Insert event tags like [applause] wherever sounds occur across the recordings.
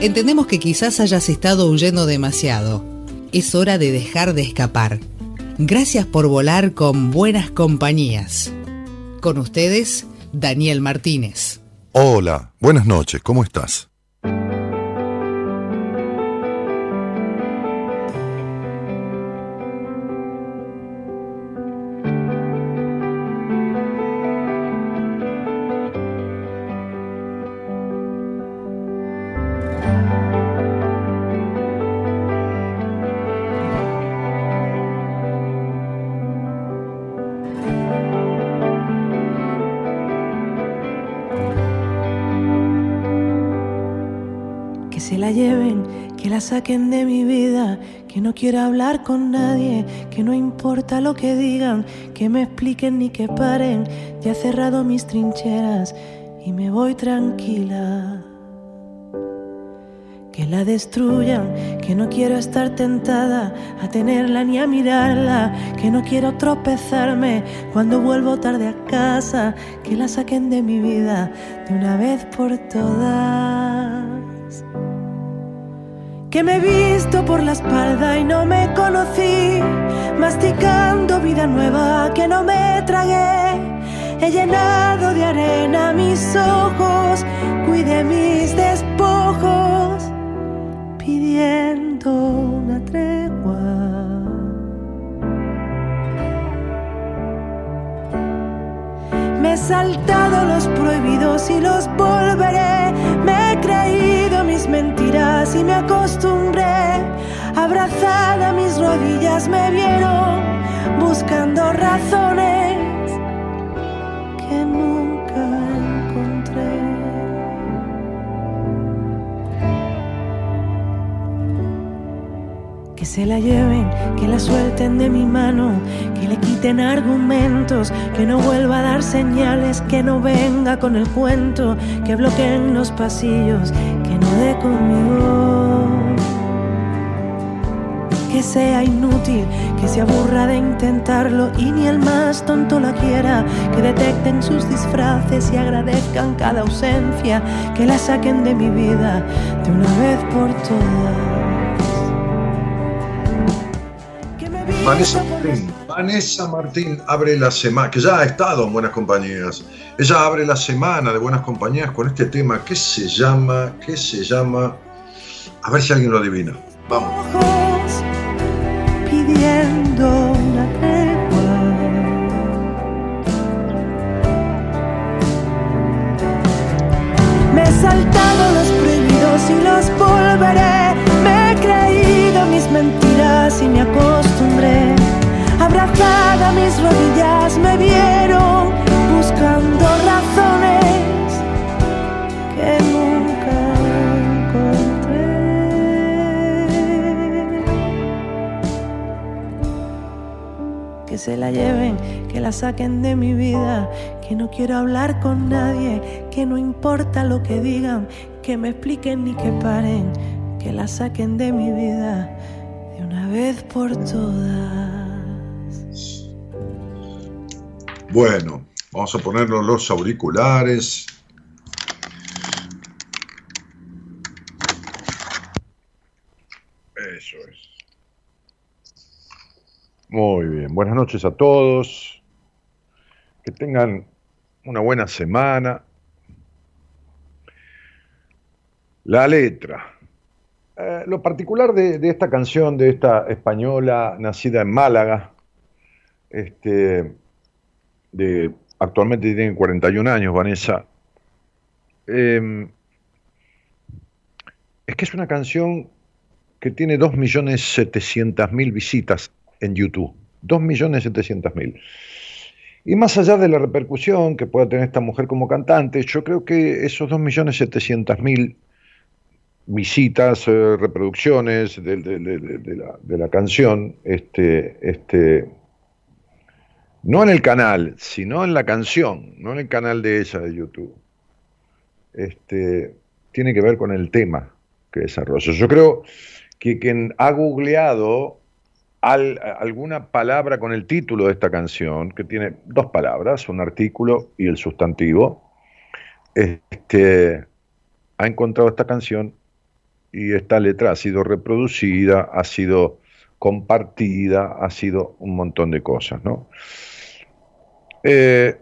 Entendemos que quizás hayas estado huyendo demasiado. Es hora de dejar de escapar. Gracias por volar con buenas compañías. Con ustedes, Daniel Martínez. Hola, buenas noches, ¿cómo estás? Saquen de mi vida, que no quiero hablar con nadie, que no importa lo que digan, que me expliquen ni que paren, ya he cerrado mis trincheras y me voy tranquila. Que la destruyan, que no quiero estar tentada a tenerla ni a mirarla, que no quiero tropezarme cuando vuelvo tarde a casa, que la saquen de mi vida de una vez por todas que me he visto por la espalda y no me conocí, masticando vida nueva que no me tragué. He llenado de arena mis ojos, cuide mis despojos, pidiendo una tregua. Me he saltado los prohibidos y los volveré. Mis mentiras y me acostumbré. Abrazada a mis rodillas me vieron buscando razones que nunca encontré. Que se la lleven, que la suelten de mi mano que le quiten argumentos, que no vuelva a dar señales, que no venga con el cuento, que bloqueen los pasillos, no dé conmigo. Que sea inútil, que se aburra de intentarlo y ni el más tonto la quiera, que detecten sus disfraces y agradezcan cada ausencia, que la saquen de mi vida de una vez por todas. Martín, Vanessa Martín abre la semana, que ya ha estado en Buenas Compañías. Ella abre la semana de Buenas Compañías con este tema que se llama, que se llama, a ver si alguien lo adivina. Vamos. Se la lleven, que la saquen de mi vida, que no quiero hablar con nadie, que no importa lo que digan, que me expliquen ni que paren, que la saquen de mi vida de una vez por todas. Bueno, vamos a ponernos los auriculares. Eso es. Muy bien, buenas noches a todos. Que tengan una buena semana. La letra. Eh, lo particular de, esta canción, de esta española nacida en Málaga, este, de, actualmente tiene 41 años, Vanessa, em, es que es una canción que tiene 2.700.000 visitas en YouTube. 2.700.000. Y más allá de la repercusión que pueda tener esta mujer como cantante, yo creo que esos 2.700.000 visitas, eh, reproducciones de, la, canción, este, este, no en el canal, sino en la canción, no en el canal de ella de YouTube. Este, tiene que ver con el tema que desarrolla. Yo creo que quien ha googleado alguna palabra con el título de esta canción, que tiene dos palabras, un artículo y el sustantivo, este, ha encontrado esta canción y esta letra ha sido reproducida, ha sido compartida, ha sido un montón de cosas, ¿no? Eh,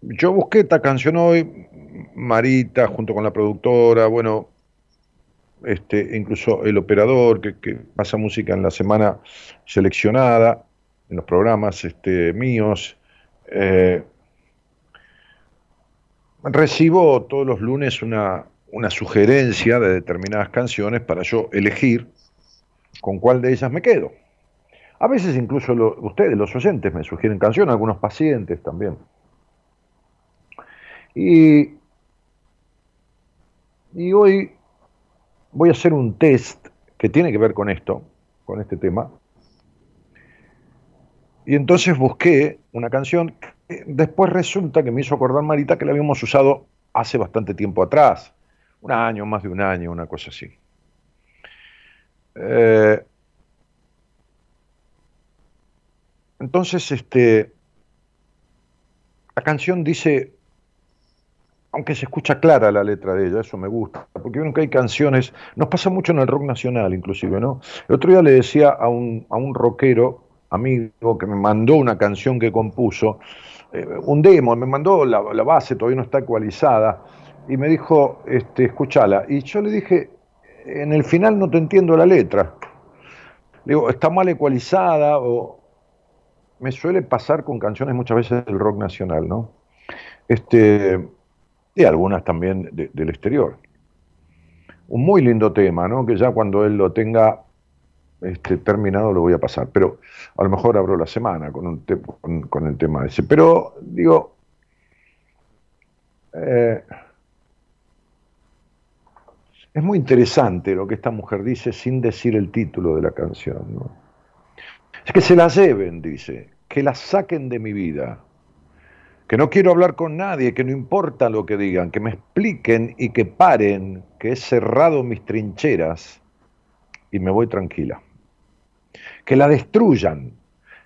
yo busqué esta canción hoy, Marita, junto con la productora, bueno, este, incluso el operador que, pasa música en la semana seleccionada, en los programas este, míos. Eh, recibo todos los lunes una, sugerencia de determinadas canciones para yo elegir con cuál de ellas me quedo. A veces incluso ustedes, los oyentes, me sugieren canciones, algunos pacientes también. Y, y hoy voy a hacer un test que tiene que ver con esto, con este tema. Y entonces busqué una canción después resulta que me hizo acordar Marita que la habíamos usado hace bastante tiempo atrás un año, más de un año, una cosa así. Eh, entonces, este, la canción dice, aunque se escucha clara la letra de ella, eso me gusta, porque vieron que hay canciones, nos pasa mucho en el rock nacional inclusive, ¿no? El otro día le decía a un, a un rockero, amigo, que me mandó una canción que compuso, eh, un demo, me mandó la, la, base, todavía no está ecualizada, y me dijo, este, escúchala. Y yo le dije, en el final no te entiendo la letra. Le digo, está mal ecualizada o... Me suele pasar con canciones muchas veces del rock nacional, ¿no? Este, y algunas también del exterior. Un muy lindo tema, ¿no? Que ya cuando él lo tenga este, terminado lo voy a pasar. Pero a lo mejor abro la semana con, un con, el tema ese. Pero digo, eh, es muy interesante lo que esta mujer dice sin decir el título de la canción. ¿no? Es que se la lleven, dice, que la saquen de mi vida, que no quiero hablar con nadie, que no importa lo que digan, que me expliquen y que paren, que he cerrado mis trincheras y me voy tranquila. Que la destruyan,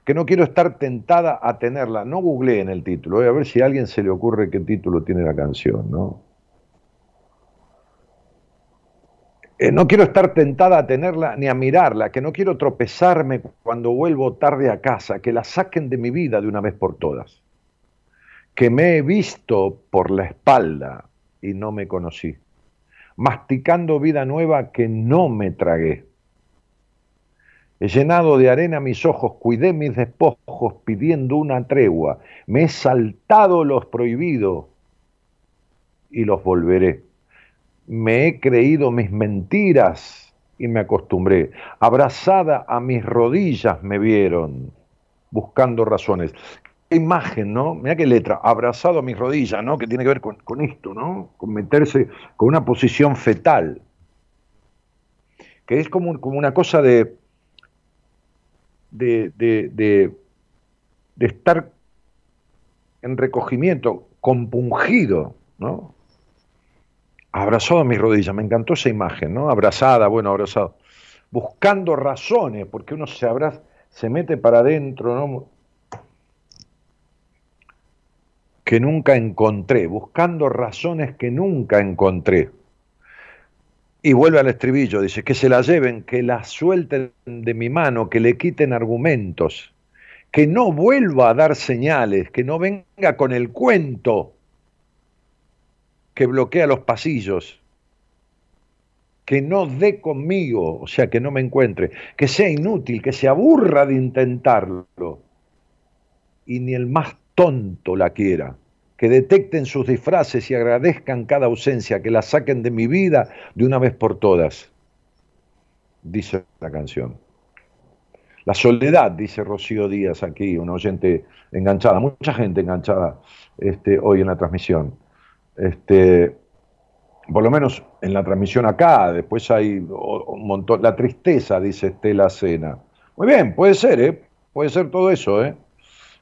que no quiero estar tentada a tenerla. No en el título, voy a ver si a alguien se le ocurre qué título tiene la canción, ¿no? Eh, no quiero estar tentada a tenerla ni a mirarla, que no quiero tropezarme cuando vuelvo tarde a casa, que la saquen de mi vida de una vez por todas, que me he visto por la espalda y no me conocí, masticando vida nueva que no me tragué. He llenado de arena mis ojos, cuidé mis despojos pidiendo una tregua, me he saltado los prohibidos y los volveré me he creído mis mentiras y me acostumbré. Abrazada a mis rodillas me vieron, buscando razones. Imagen, ¿no? Mira qué letra, abrazado a mis rodillas, ¿no? Que tiene que ver con, esto, ¿no? Con meterse con una posición fetal. Que es como, como una cosa de de, de, de, de estar en recogimiento, compungido, ¿no? abrazado a mis rodillas, me encantó esa imagen, ¿no? Abrazada, bueno, abrazado. Buscando razones, porque uno se abraza, se mete para adentro, ¿no? Que nunca encontré, buscando razones que nunca encontré. Y vuelve al estribillo, dice, que se la lleven, que la suelten de mi mano, que le quiten argumentos, que no vuelva a dar señales, que no venga con el cuento que bloquea los pasillos, que no dé conmigo, o sea, que no me encuentre, que sea inútil, que se aburra de intentarlo, y ni el más tonto la quiera, que detecten sus disfraces y agradezcan cada ausencia, que la saquen de mi vida de una vez por todas, dice la canción. La soledad, dice Rocío Díaz aquí, una oyente enganchada, mucha gente enganchada este, hoy en la transmisión este, por lo menos en la transmisión acá, después hay un montón, la tristeza, dice Estela Cena. Muy bien, puede ser, ¿eh? Puede ser todo eso, ¿eh?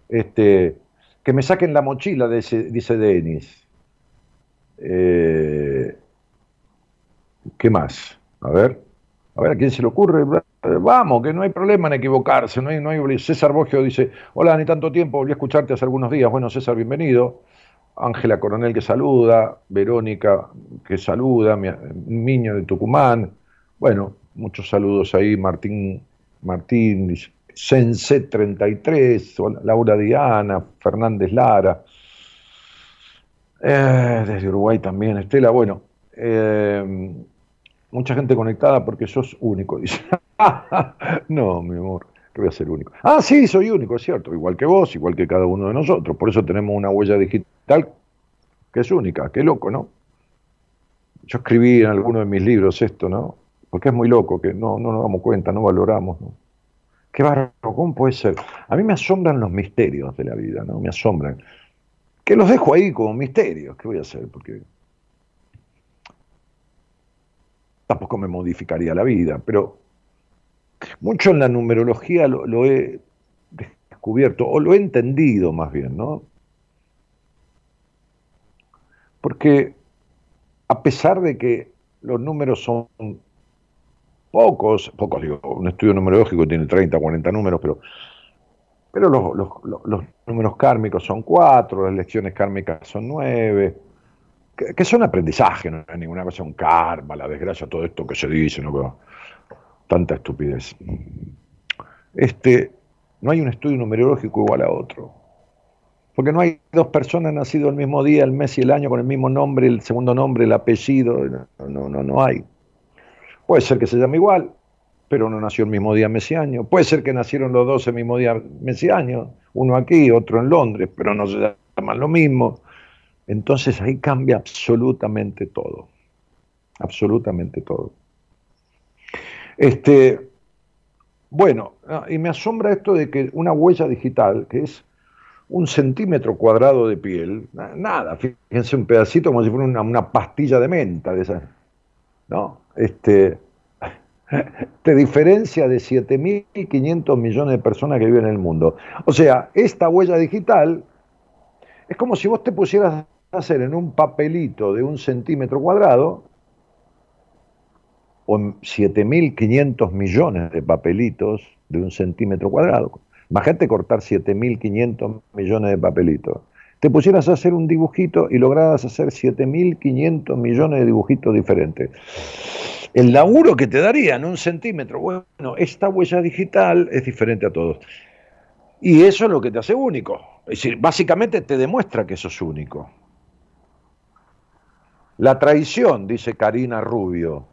Este, que me saquen la mochila, dice, dice Denis. Eh, ¿Qué más? A ver, a ver a quién se le ocurre. Vamos, que no hay problema en equivocarse, no hay, no hay... César Bogio dice, hola, ni tanto tiempo, volví a escucharte hace algunos días. Bueno, César, bienvenido. Ángela Coronel que saluda, Verónica que saluda, mi, niño de Tucumán. Bueno, muchos saludos ahí, Martín, Martín, Sense 33, Laura Diana, Fernández Lara. Eh, desde Uruguay también, Estela. Bueno, eh, mucha gente conectada porque sos único, [laughs] dice. no, mi amor, voy a ser único. Ah, sí, soy único, es cierto, igual que vos, igual que cada uno de nosotros. Por eso tenemos una huella digital que es única, qué loco, ¿no? Yo escribí en alguno de mis libros esto, ¿no? Porque es muy loco, que no, no nos damos cuenta, no valoramos, ¿no? Qué barro, ¿cómo puede ser? A mí me asombran los misterios de la vida, ¿no? Me asombran. Que los dejo ahí como misterios, ¿qué voy a hacer? Porque tampoco me modificaría la vida, pero mucho en la numerología lo, he descubierto, o lo he entendido más bien, ¿no? Porque a pesar de que los números son pocos, pocos digo, un estudio numerológico tiene 30, 40 números, pero, pero los, números kármicos son cuatro, las lecciones kármicas son nueve, que, son aprendizaje, no es ninguna cosa, un karma, la desgracia, todo esto que se dice, no tanta estupidez. Este, no hay un estudio numerológico igual a otro. Porque no hay dos personas nacidas el mismo día, el mes y el año con el mismo nombre, el segundo nombre, el apellido. No, no, no, hay. Puede ser que se llame igual, pero no nació el mismo día, mes y año. Puede ser que nacieron los dos el mismo día, mes y año. Uno aquí, otro en Londres, pero no se llaman lo mismo. Entonces ahí cambia absolutamente todo. Absolutamente todo. Este, bueno, ah, y me asombra esto de que una huella digital, que es un centímetro cuadrado de piel, nada, fíjense un pedacito como si fuera una, pastilla de menta de esa, ¿no? Este, te diferencia de 7.500 millones de personas que viven en el mundo. O sea, esta huella digital es como si vos te pusieras a hacer en un papelito de un centímetro cuadrado o en 7.500 millones de papelitos de un centímetro cuadrado. Imagínate cortar 7.500 millones de papelitos. Te pusieras a hacer un dibujito y lograras hacer 7.500 millones de dibujitos diferentes. El laburo que te daría en un centímetro, bueno, esta huella digital es diferente a todos. Y eso es lo que te hace único. Es decir, básicamente te demuestra que sos único. La traición, dice Karina Rubio,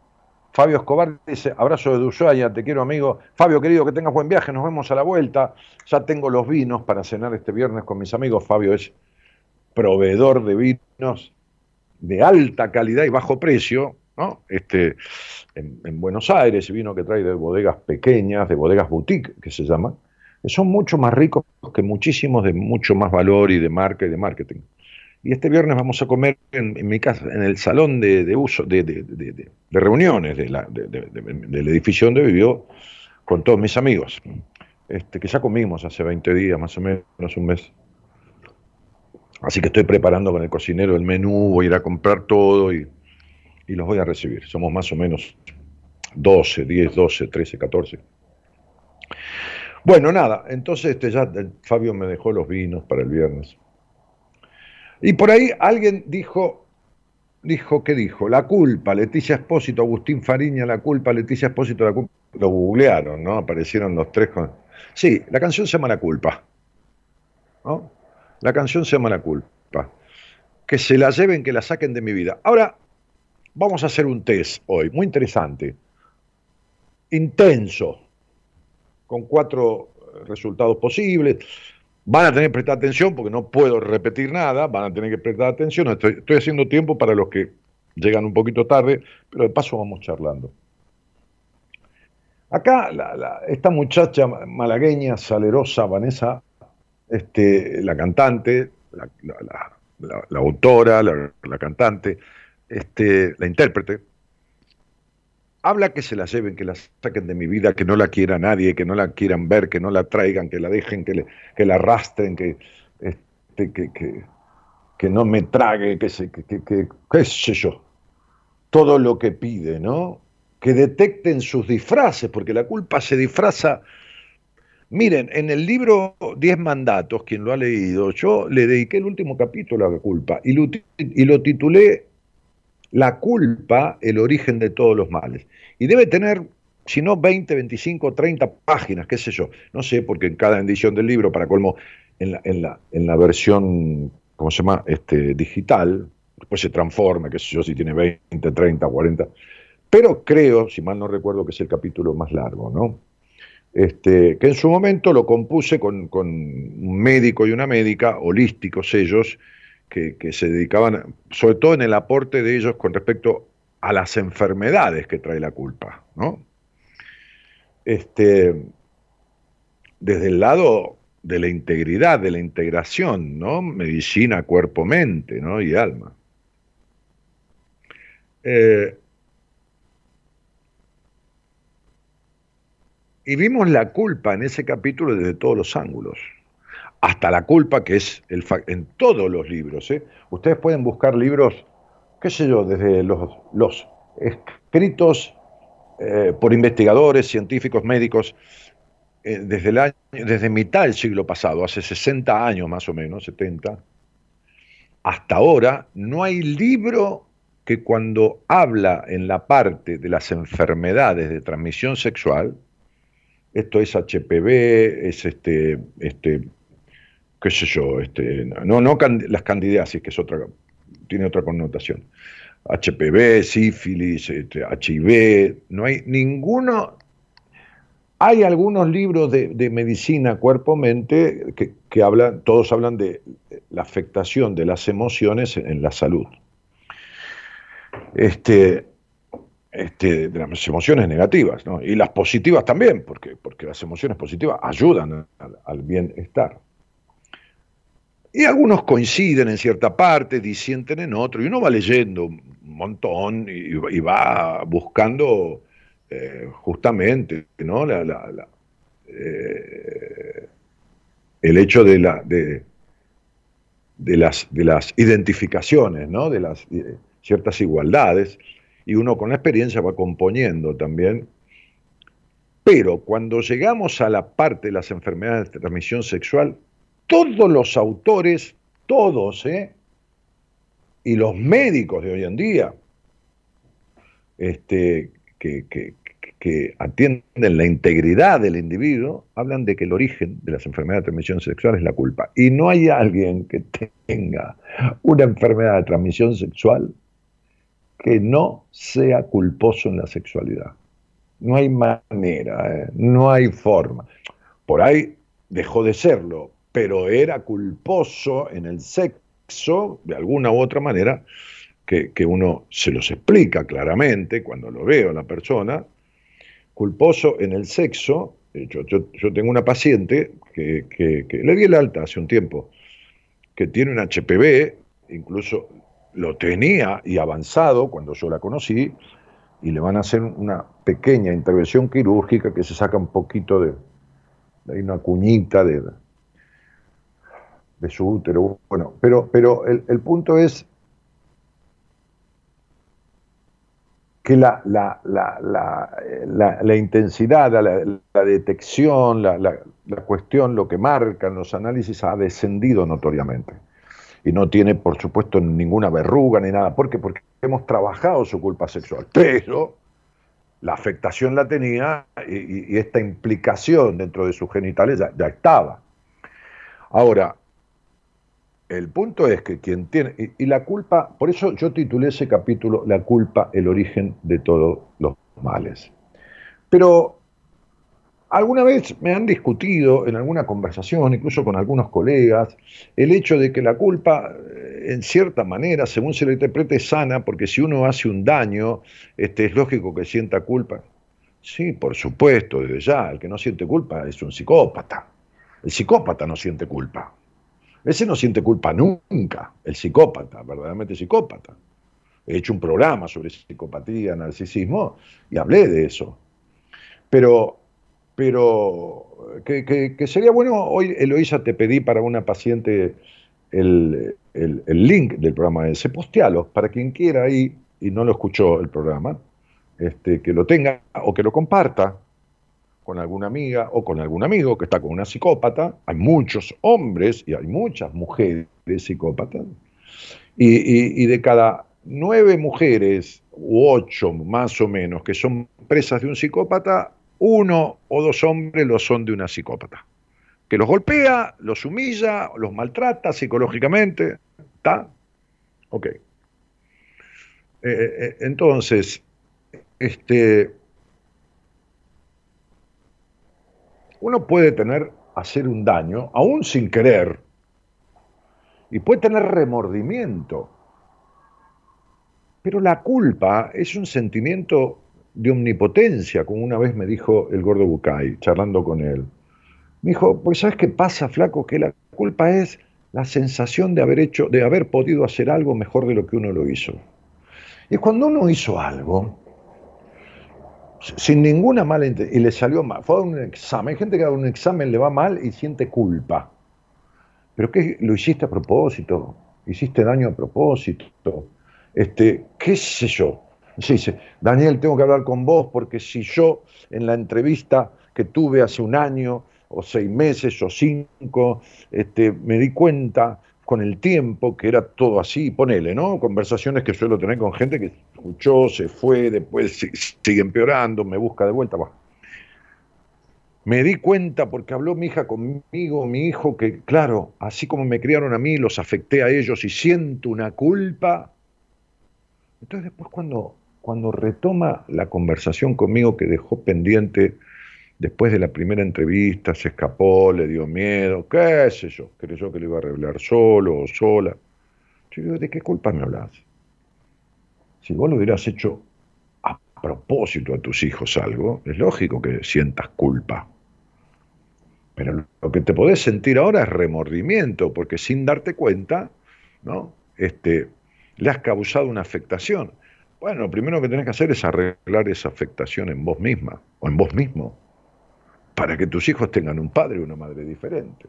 Fabio Escobar dice, abrazo de Ushuaia, te quiero amigo. Fabio, querido, que tengas buen viaje, nos vemos a la vuelta. Ya tengo los vinos para cenar este viernes con mis amigos. Fabio es proveedor de vinos de alta calidad y bajo precio, ¿no? Este, en, Buenos Aires, vino que trae de bodegas pequeñas, de bodegas boutique, que se llaman, que son mucho más ricos que muchísimos de mucho más valor y de marca y de marketing. Y este viernes vamos a comer en, mi casa, en el salón de, uso, de, de, reuniones del edificio donde vivió, con todos mis amigos. Este, que ya comimos hace 20 días, más o menos, un mes. Así que estoy preparando con el cocinero el menú, voy a ir a comprar todo y, y los voy a recibir. Somos más o menos 12, 10, 12, 13, 14. Bueno, nada, entonces este, ya Fabio me dejó los vinos para el viernes. Y por ahí alguien dijo, dijo, ¿qué dijo? La culpa, Leticia Espósito, Agustín Fariña, la culpa, Leticia Espósito, la culpa. Lo googlearon, ¿no? Aparecieron los tres con... Sí, la canción se llama La culpa. ¿no? La canción se llama La culpa. Que se la lleven, que la saquen de mi vida. Ahora, vamos a hacer un test hoy, muy interesante. Intenso, con cuatro resultados posibles. Van a tener que prestar atención porque no puedo repetir nada, van a tener que prestar atención. Estoy, haciendo tiempo para los que llegan un poquito tarde, pero de paso vamos charlando. Acá esta muchacha malagueña, salerosa, Vanessa, este, la cantante, la, autora, la, cantante, este, la intérprete, habla que se la lleven, que la saquen de mi vida, que no la quiera nadie, que no la quieran ver, que no la traigan, que la dejen, que, la arrastren, que, este, que, que, que, no me trague, que, se, que, que, qué sé yo. Todo lo que pide, ¿no? Que detecten sus disfraces, porque la culpa se disfraza. Miren, en el libro Diez Mandatos, quien lo ha leído, yo le dediqué el último capítulo a la culpa y lo, titulé la culpa, el origen de todos los males. Y debe tener, si no 20, 25, 30 páginas, qué sé yo. No sé, porque en cada edición del libro, para colmo, en la versión, ¿cómo se llama?, este, digital, después se transforma, qué sé yo, si tiene 20, 30, 40. Pero creo, si mal no recuerdo, que es el capítulo más largo, ¿no? Este, que en su momento lo compuse con, con un médico y una médica, holísticos ellos, que, se dedicaban, sobre todo en el aporte de ellos con respecto a las enfermedades que trae la culpa, ¿no? Este, desde el lado de la integridad, de la integración, ¿no? Medicina, cuerpo, mente, ¿no? Y alma. Eh, y vimos la culpa en ese capítulo desde todos los ángulos hasta la culpa, que es el en todos los libros. ¿eh? Ustedes pueden buscar libros, qué sé yo, desde los, escritos eh, por investigadores, científicos, médicos, eh, desde, el año, desde mitad del siglo pasado, hace 60 años más o menos, 70, hasta ahora, no hay libro que cuando habla en la parte de las enfermedades de transmisión sexual, esto es HPV, es este, este qué sé yo, este, no, no las candidiasis, que es otra, tiene otra connotación. HPV, sífilis, este, HIV, no hay ninguno. Hay algunos libros de, medicina cuerpo-mente que, que, hablan, todos hablan de la afectación de las emociones en la salud. Este, este, de las emociones negativas, ¿no? y las positivas también, porque, porque las emociones positivas ayudan al bienestar. Y algunos coinciden en cierta parte, disienten en otro, y uno va leyendo un montón y, va buscando eh, justamente ¿no? Eh, el hecho de, la, de, las, de las identificaciones, ¿no? de las ciertas igualdades, y uno con la experiencia va componiendo también. Pero cuando llegamos a la parte de las enfermedades de transmisión sexual, todos los autores, todos, ¿eh? y los médicos de hoy en día, este, que, que, atienden la integridad del individuo, hablan de que el origen de las enfermedades de transmisión sexual es la culpa. Y no hay alguien que tenga una enfermedad de transmisión sexual que no sea culposo en la sexualidad. No hay manera, ¿eh? no hay forma. Por ahí dejó de serlo, pero era culposo en el sexo, de alguna u otra manera, que, uno se los explica claramente cuando lo veo a la persona, culposo en el sexo, yo, yo, tengo una paciente que, que, le di el alta hace un tiempo, que tiene un HPV, incluso lo tenía y avanzado cuando yo la conocí, y le van a hacer una pequeña intervención quirúrgica que se saca un poquito de, hay una cuñita de, de su útero. Bueno, pero, pero el, punto es que la, la, la, la intensidad, la, detección, la, cuestión, lo que marcan los análisis ha descendido notoriamente. Y no tiene, por supuesto, ninguna verruga ni nada. ¿Por qué? Porque hemos trabajado su culpa sexual. Pero la afectación la tenía y, esta implicación dentro de sus genitales ya, estaba. Ahora, el punto es que quien tiene, y, la culpa, por eso yo titulé ese capítulo La culpa, el origen de todos los males. Pero alguna vez me han discutido en alguna conversación, incluso con algunos colegas, el hecho de que la culpa, eh, en cierta manera, según se le interprete, es sana, porque si uno hace un daño, este, es lógico que sienta culpa. Sí, por supuesto, desde ya, el que no siente culpa es un psicópata. El psicópata no siente culpa. Ese no siente culpa nunca, el psicópata, verdaderamente psicópata. he hecho un programa sobre psicopatía, narcisismo, y hablé de eso. Pero, pero que, sería bueno, hoy Eloisa te pedí para una paciente el, link del programa ese, postealo para quien quiera ahí y no lo escuchó el programa, este, que lo tenga o que lo comparta con alguna amiga o con algún amigo que está con una psicópata. Hay muchos hombres y hay muchas mujeres psicópatas. Y, y, de cada nueve mujeres u ocho más o menos que son presas de un psicópata, uno o dos hombres lo son de una psicópata. Que los golpea, los humilla, los maltrata psicológicamente. ¿Está? Ok. Eh, eh, eh, entonces, este, uno puede tener, hacer un daño, aún sin querer, y puede tener remordimiento. Pero la culpa es un sentimiento de omnipotencia, como una vez me dijo el gordo Bucay, charlando con él. Me dijo, pues ¿sabes qué pasa, flaco? Que la culpa es la sensación de haber hecho, de haber podido hacer algo mejor de lo que uno lo hizo. Y cuando uno hizo algo, sin ninguna mala intención, y le salió mal, fue a un examen, hay gente que a un examen le va mal y siente culpa. Pero ¿qué? Lo hiciste a propósito, hiciste daño a propósito, este, qué sé yo. Sí, dice, Daniel, tengo que hablar con vos porque si yo en la entrevista que tuve hace un año, o seis meses, o cinco, este, me di cuenta con el tiempo que era todo así, ponele, ¿no? Conversaciones que suelo tener con gente que escuchó, se fue, después sigue empeorando, me busca de vuelta. Me di cuenta porque habló mi hija conmigo, mi hijo, que claro, así como me criaron a mí, los afecté a ellos y siento una culpa. Entonces después cuando, cuando retoma la conversación conmigo que dejó pendiente después de la primera entrevista, se escapó, le dio miedo, qué sé yo, creyó que le iba a revelar solo o sola. Yo digo, ¿de qué culpa me hablas? Si vos lo hubieras hecho a propósito a tus hijos algo, es lógico que sientas culpa. Pero lo que te podés sentir ahora es remordimiento, porque sin darte cuenta, ¿no? Este, le has causado una afectación. Bueno, lo primero que tenés que hacer es arreglar esa afectación en vos misma o en vos mismo, para que tus hijos tengan un padre y una madre diferente.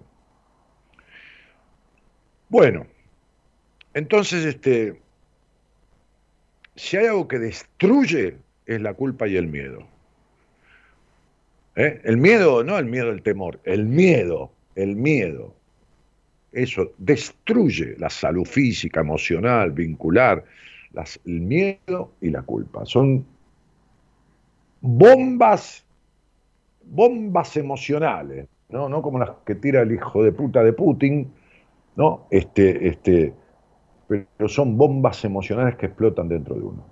Bueno, entonces, este, si hay algo que destruye, es la culpa y el miedo. ¿Eh? El miedo, no el miedo, el temor, el miedo, el miedo. Eso destruye la salud física, emocional, vincular, el miedo y la culpa. Son bombas, bombas emocionales, ¿no? no como las que tira el hijo de puta de Putin, ¿no? Este, este, pero son bombas emocionales que explotan dentro de uno.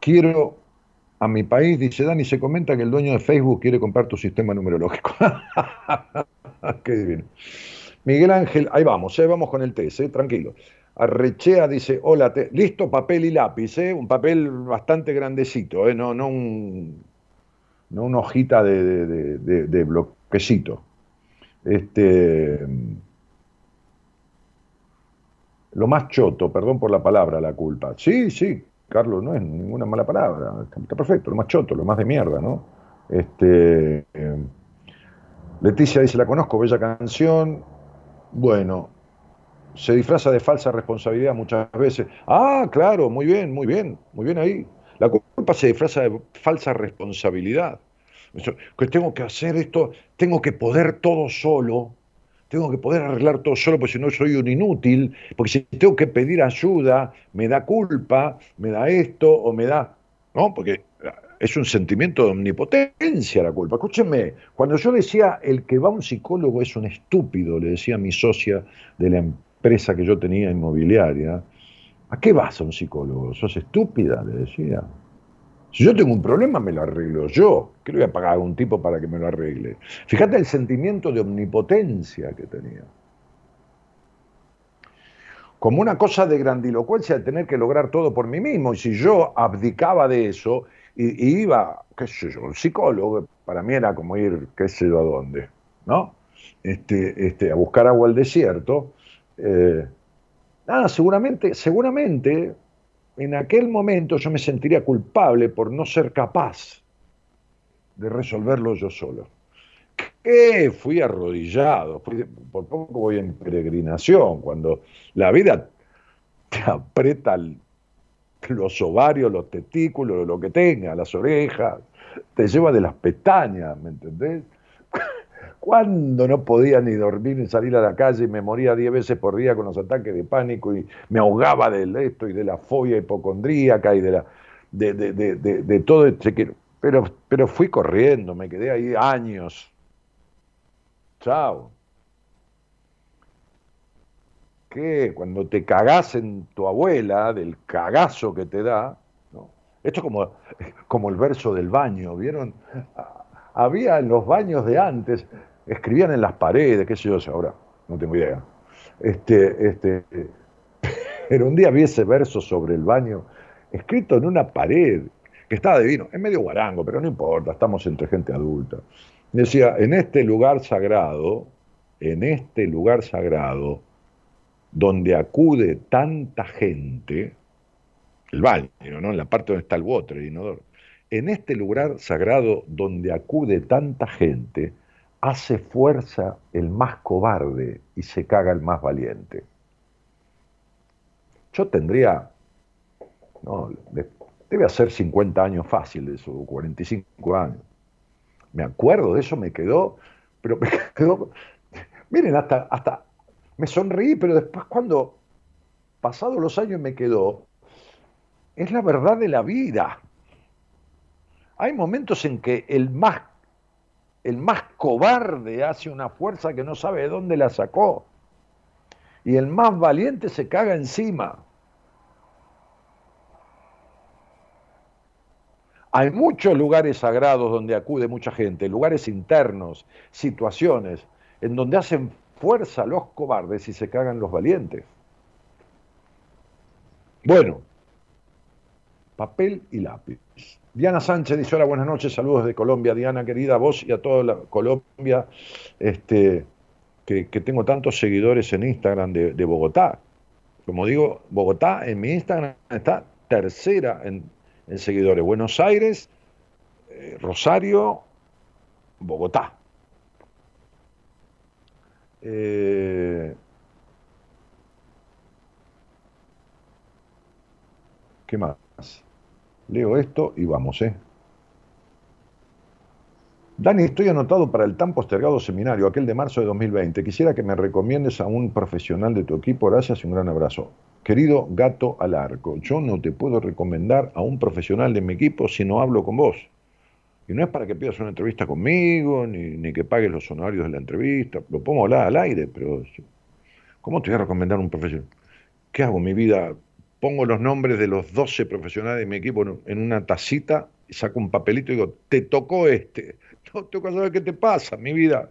Quiero a mi país, dice Dani, se comenta que el dueño de Facebook quiere comprar tu sistema numerológico. [laughs] Qué divino. Miguel Ángel, ahí vamos, eh, vamos con el test, eh, tranquilo. Arrechea dice, hola, listo papel y lápiz, eh, un papel bastante grandecito, no, no, un, no una hojita de, bloquecito. Este, lo más choto, perdón por la palabra, la culpa. Sí, sí, Carlos, no es ninguna mala palabra, está perfecto, lo más choto, lo más de mierda, ¿no? Este, Leticia dice, la conozco, bella canción. Bueno, se disfraza de falsa responsabilidad muchas veces. Ah, claro, muy bien, muy bien, muy bien ahí. La culpa se disfraza de falsa responsabilidad. Que tengo que hacer esto, tengo que poder todo solo, tengo que poder arreglar todo solo porque si no soy un inútil, porque si tengo que pedir ayuda, me da culpa, me da esto o me da... ¿No? Porque es un sentimiento de omnipotencia la culpa. Escúchenme, cuando yo decía el que va a un psicólogo es un estúpido, le decía a mi socia de la empresa que yo tenía inmobiliaria, ¿a qué vas a un psicólogo? ¿Sos estúpida? Le decía. Si yo tengo un problema, me lo arreglo yo. ¿Qué le voy a pagar a un tipo para que me lo arregle? Fíjate el sentimiento de omnipotencia que tenía. Como una cosa de grandilocuencia de tener que lograr todo por mí mismo. Y si yo abdicaba de eso y, iba, qué sé yo, un psicólogo, para mí era como ir, qué sé yo a dónde, ¿no? Este, este, a buscar agua al desierto. Eh, nada, seguramente, seguramente en aquel momento yo me sentiría culpable por no ser capaz de resolverlo yo solo. ¿Qué? Fui arrodillado, por poco voy en peregrinación, cuando la vida te aprieta [laughs] los ovarios, los testículos, lo que tenga, las orejas, te lleva de las pestañas, ¿me entendés? [laughs] Cuando no podía ni dormir ni salir a la calle y me moría diez veces por día con los ataques de pánico y me ahogaba de esto y de la fobia hipocondríaca y de la de, de, de, de todo este pero pero fui corriendo, me quedé ahí años. Chao. ¿Qué? Cuando te cagás en tu abuela, del cagazo que te da, ¿no? Esto es como, [laughs] como el verso del baño, ¿vieron? [laughs] Había en los baños de antes, escribían en las paredes, qué sé yo, ahora no tengo idea. Este, este, [laughs] pero un día vi ese verso sobre el baño, escrito en una pared, que estaba divino, es medio guarango, pero no importa, estamos entre gente adulta. Decía, en este lugar sagrado, en este lugar sagrado, donde acude tanta gente, el baño, ¿no? En la parte donde está el water, el inodoro. En este lugar sagrado donde acude tanta gente, hace fuerza el más cobarde y se caga el más valiente. Yo tendría, no, debe hacer 50 años fácil de eso, 45 años. Me acuerdo de eso, me quedó, pero me [laughs] quedó, miren, hasta, hasta me sonreí, pero después cuando, pasados los años me quedó, es la verdad de la vida. Hay momentos en que el más el más cobarde hace una fuerza que no sabe de dónde la sacó. Y el más valiente se caga encima. Hay muchos lugares sagrados donde acude mucha gente, lugares internos, situaciones, en donde hacen fuerza los cobardes y se cagan los valientes. Bueno, papel y lápiz. Diana Sánchez dice, hola, buenas noches, saludos de Colombia. Diana, querida, vos y a toda la Colombia, este, que, tengo tantos seguidores en Instagram de, Bogotá. Como digo, Bogotá en mi Instagram está tercera en, seguidores. Buenos Aires, eh, Rosario, Bogotá. Eh, ¿Qué más? Leo esto y vamos, ¿eh? Dani, estoy anotado para el tan postergado seminario, aquel de marzo de 2020. Quisiera que me recomiendes a un profesional de tu equipo. Gracias y un gran abrazo. Querido gato al arco, yo no te puedo recomendar a un profesional de mi equipo si no hablo con vos. Y no es para que pidas una entrevista conmigo, ni, ni que pagues los honorarios de la entrevista. Lo pongo hablar al aire, pero ¿cómo te voy a recomendar un profesional? ¿Qué hago? Mi vida pongo los nombres de los 12 profesionales de mi equipo en una tacita saco un papelito y digo, te tocó este. [laughs] No tengo que saber qué te pasa, mi vida.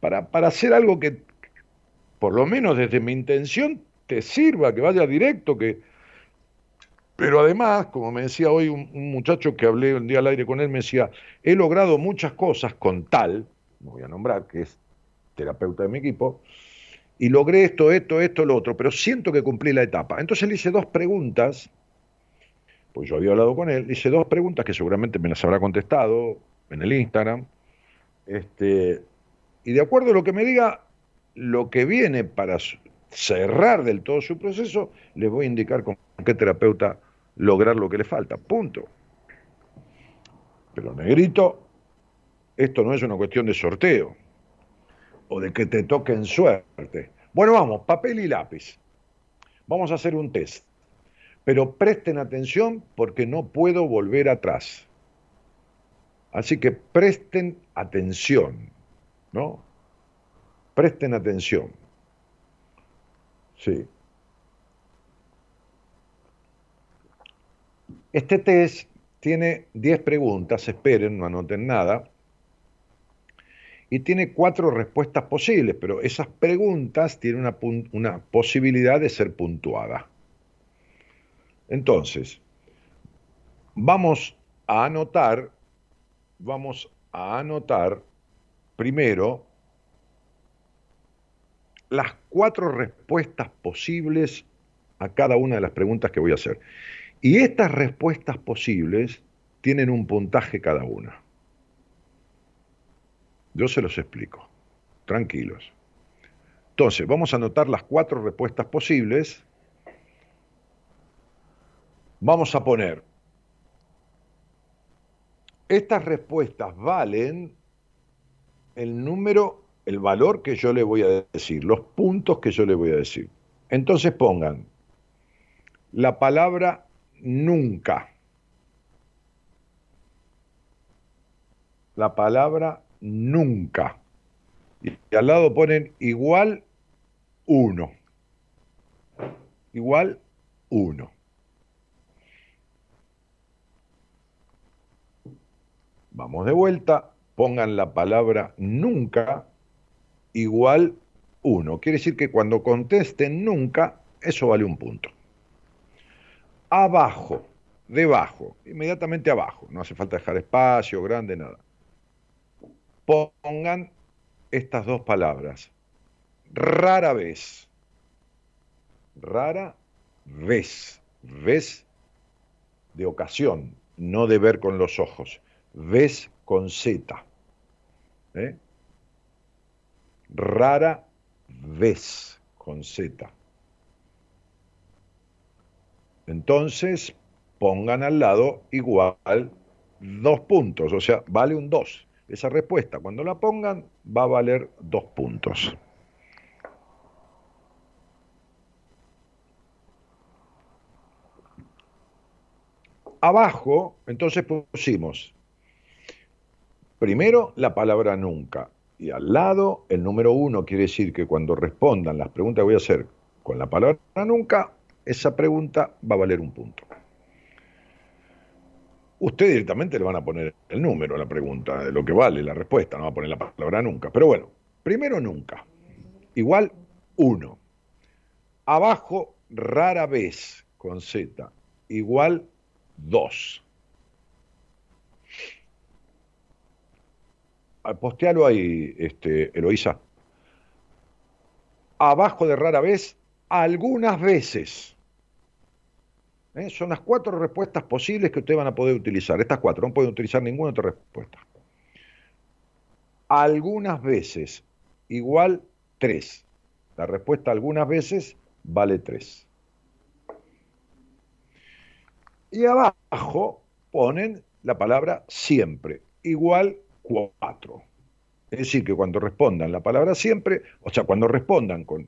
Para, para hacer algo que, por lo menos desde mi intención, te sirva, que vaya directo, que... Pero además, como me decía hoy un, muchacho que hablé un día al aire con él, me decía, he logrado muchas cosas con tal, no voy a nombrar, que es terapeuta de mi equipo, y logré esto, esto, esto, lo otro, pero siento que cumplí la etapa. Entonces le hice dos preguntas, pues yo había hablado con él, le hice dos preguntas que seguramente me las habrá contestado en el Instagram, este, y de acuerdo a lo que me diga, lo que viene para cerrar del todo su proceso, le voy a indicar con qué terapeuta lograr lo que le falta, punto. Pero negrito, esto no es una cuestión de sorteo o de que te toquen suerte. Bueno, vamos, papel y lápiz. Vamos a hacer un test. Pero presten atención porque no puedo volver atrás. Así que presten atención, ¿no? Presten atención. Sí. Este test tiene 10 preguntas, esperen, no anoten nada y tiene cuatro respuestas posibles, pero esas preguntas tienen una, posibilidad de ser puntuada. Entonces, vamos a anotar, vamos a anotar primero las cuatro respuestas posibles a cada una de las preguntas que voy a hacer. Y estas respuestas posibles tienen un puntaje cada una. Yo se los explico. Tranquilos. Entonces, vamos a anotar las cuatro respuestas posibles. Vamos a poner, estas respuestas valen el número, el valor que yo le voy a decir, los puntos que yo le voy a decir. Entonces pongan la palabra nunca. La palabra nunca. Y al lado ponen igual uno. Igual uno. Vamos de vuelta, pongan la palabra nunca igual uno. Quiere decir que cuando contesten nunca, eso vale un punto. Abajo, debajo, inmediatamente abajo, no hace falta dejar espacio grande, nada. Pongan estas dos palabras. Rara vez. Rara vez. Vez de ocasión, no de ver con los ojos. Ves con Z. ¿eh? Rara vez con Z. Entonces, pongan al lado igual dos puntos, o sea, vale un 2. Esa respuesta, cuando la pongan, va a valer dos puntos. Abajo, entonces pusimos primero la palabra nunca y al lado el número uno quiere decir que cuando respondan las preguntas que voy a hacer con la palabra nunca, esa pregunta va a valer un punto. Usted directamente le van a poner el número a la pregunta, lo que vale la respuesta, no va a poner la palabra nunca. Pero bueno, primero nunca, igual uno. Abajo rara vez con Z, igual 2. Postealo ahí, este, Eloísa. Abajo de rara vez, algunas veces. ¿Eh? Son las cuatro respuestas posibles que ustedes van a poder utilizar. Estas cuatro, no pueden utilizar ninguna otra respuesta. Algunas veces, igual tres. La respuesta algunas veces vale tres. Y abajo ponen la palabra siempre, igual cuatro. Es decir, que cuando respondan la palabra siempre, o sea, cuando respondan con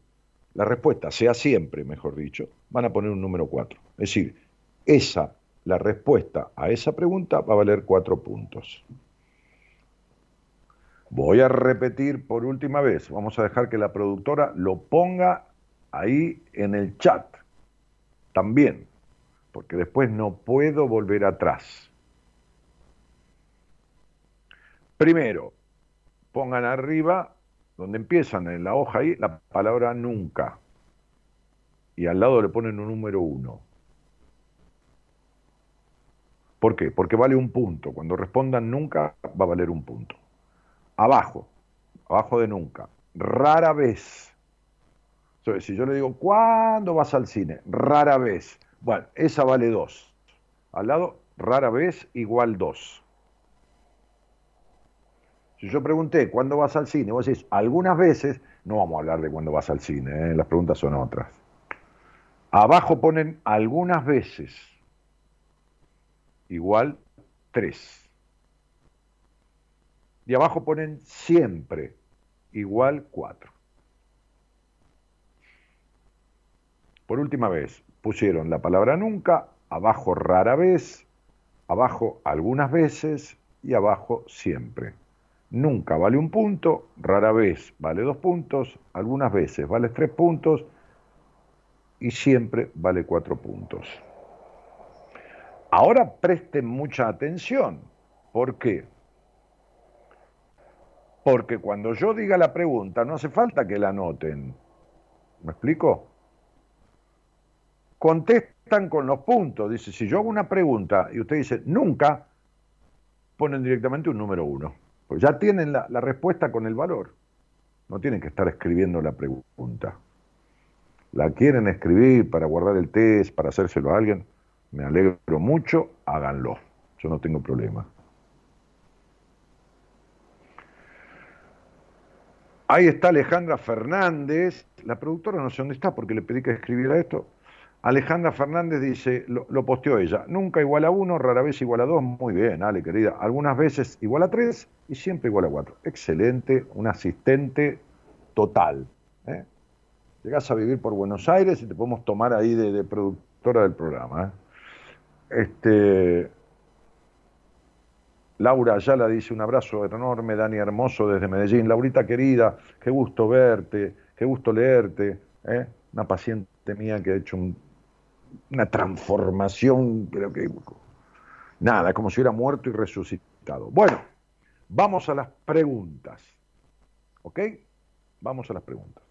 la respuesta sea siempre, mejor dicho, van a poner un número 4. Es decir, esa, la respuesta a esa pregunta va a valer 4 puntos. Voy a repetir por última vez, vamos a dejar que la productora lo ponga ahí en el chat también, porque después no puedo volver atrás. Primero, pongan arriba donde empiezan en la hoja ahí la palabra nunca. Y al lado le ponen un número uno. ¿Por qué? Porque vale un punto. Cuando respondan nunca, va a valer un punto. Abajo, abajo de nunca. Rara vez. Si yo le digo, ¿cuándo vas al cine? Rara vez. Bueno, esa vale dos. Al lado, rara vez igual dos. Si yo pregunté, ¿cuándo vas al cine? Vos decís, algunas veces, no vamos a hablar de cuándo vas al cine, ¿eh? las preguntas son otras. Abajo ponen algunas veces, igual tres. Y abajo ponen siempre, igual cuatro. Por última vez, pusieron la palabra nunca, abajo rara vez, abajo algunas veces y abajo siempre. Nunca vale un punto, rara vez vale dos puntos, algunas veces vale tres puntos y siempre vale cuatro puntos. Ahora presten mucha atención. ¿Por qué? Porque cuando yo diga la pregunta no hace falta que la anoten. ¿Me explico? Contestan con los puntos. Dice, si yo hago una pregunta y usted dice nunca, ponen directamente un número uno. Pues ya tienen la, respuesta con el valor. No tienen que estar escribiendo la pregunta. La quieren escribir para guardar el test, para hacérselo a alguien. Me alegro mucho, háganlo. Yo no tengo problema. Ahí está Alejandra Fernández. La productora no sé dónde está porque le pedí que escribiera esto. Alejandra Fernández dice, lo, posteó ella, nunca igual a uno, rara vez igual a dos, muy bien, Ale querida, algunas veces igual a tres y siempre igual a cuatro. Excelente, un asistente total. ¿eh? Llegás a vivir por Buenos Aires y te podemos tomar ahí de, productora del programa. ¿eh? Este, Laura Ayala dice un abrazo enorme, Dani Hermoso desde Medellín. Laurita querida, qué gusto verte, qué gusto leerte. ¿eh? Una paciente mía que ha hecho un una transformación, creo que nada, como si hubiera muerto y resucitado. Bueno, vamos a las preguntas. ¿Ok? Vamos a las preguntas.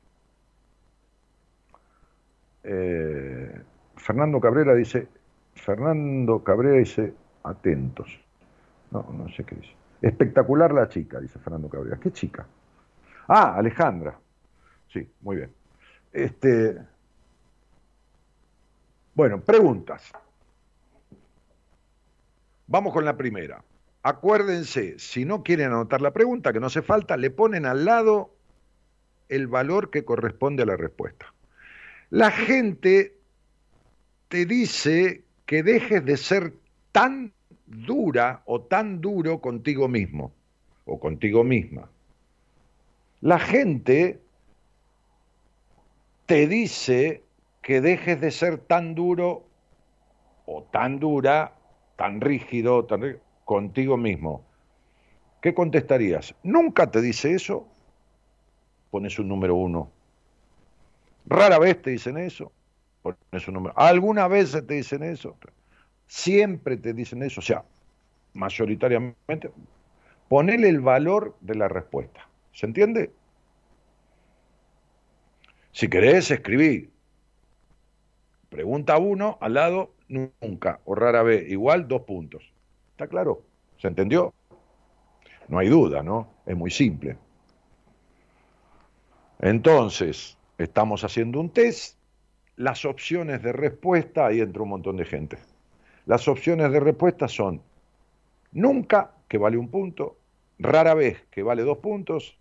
Eh, Fernando Cabrera dice, Fernando Cabrera dice, atentos. No, no sé qué dice. Espectacular la chica, dice Fernando Cabrera. ¿Qué chica? Ah, Alejandra. Sí, muy bien. Este, bueno, preguntas. Vamos con la primera. Acuérdense, si no quieren anotar la pregunta, que no hace falta, le ponen al lado el valor que corresponde a la respuesta. La gente te dice que dejes de ser tan dura o tan duro contigo mismo o contigo misma. La gente te dice que dejes de ser tan duro o tan dura, tan rígido, tan contigo mismo. ¿Qué contestarías? ¿Nunca te dice eso? Pones un número uno. Rara vez te dicen eso. Pones un número. ¿Alguna vez te dicen eso? Siempre te dicen eso. O sea, mayoritariamente. Ponele el valor de la respuesta. ¿Se entiende? Si querés, escribí Pregunta uno, al lado, nunca, o rara vez, igual, dos puntos. ¿Está claro? ¿Se entendió? No hay duda, ¿no? Es muy simple. Entonces, estamos haciendo un test. Las opciones de respuesta, ahí entra un montón de gente. Las opciones de respuesta son nunca, que vale un punto, rara vez, que vale dos puntos,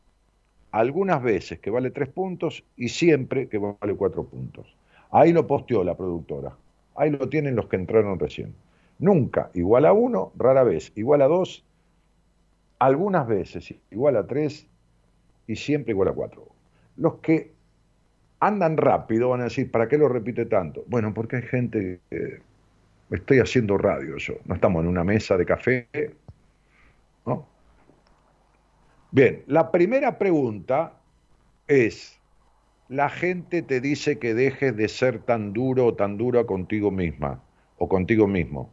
algunas veces, que vale tres puntos, y siempre, que vale cuatro puntos. Ahí lo posteó la productora. Ahí lo tienen los que entraron recién. Nunca igual a uno, rara vez igual a dos, algunas veces igual a tres y siempre igual a cuatro. Los que andan rápido van a decir, ¿para qué lo repite tanto? Bueno, porque hay gente que estoy haciendo radio yo, no estamos en una mesa de café, ¿no? Bien, la primera pregunta es, la gente te dice que dejes de ser tan duro o tan dura contigo misma o contigo mismo.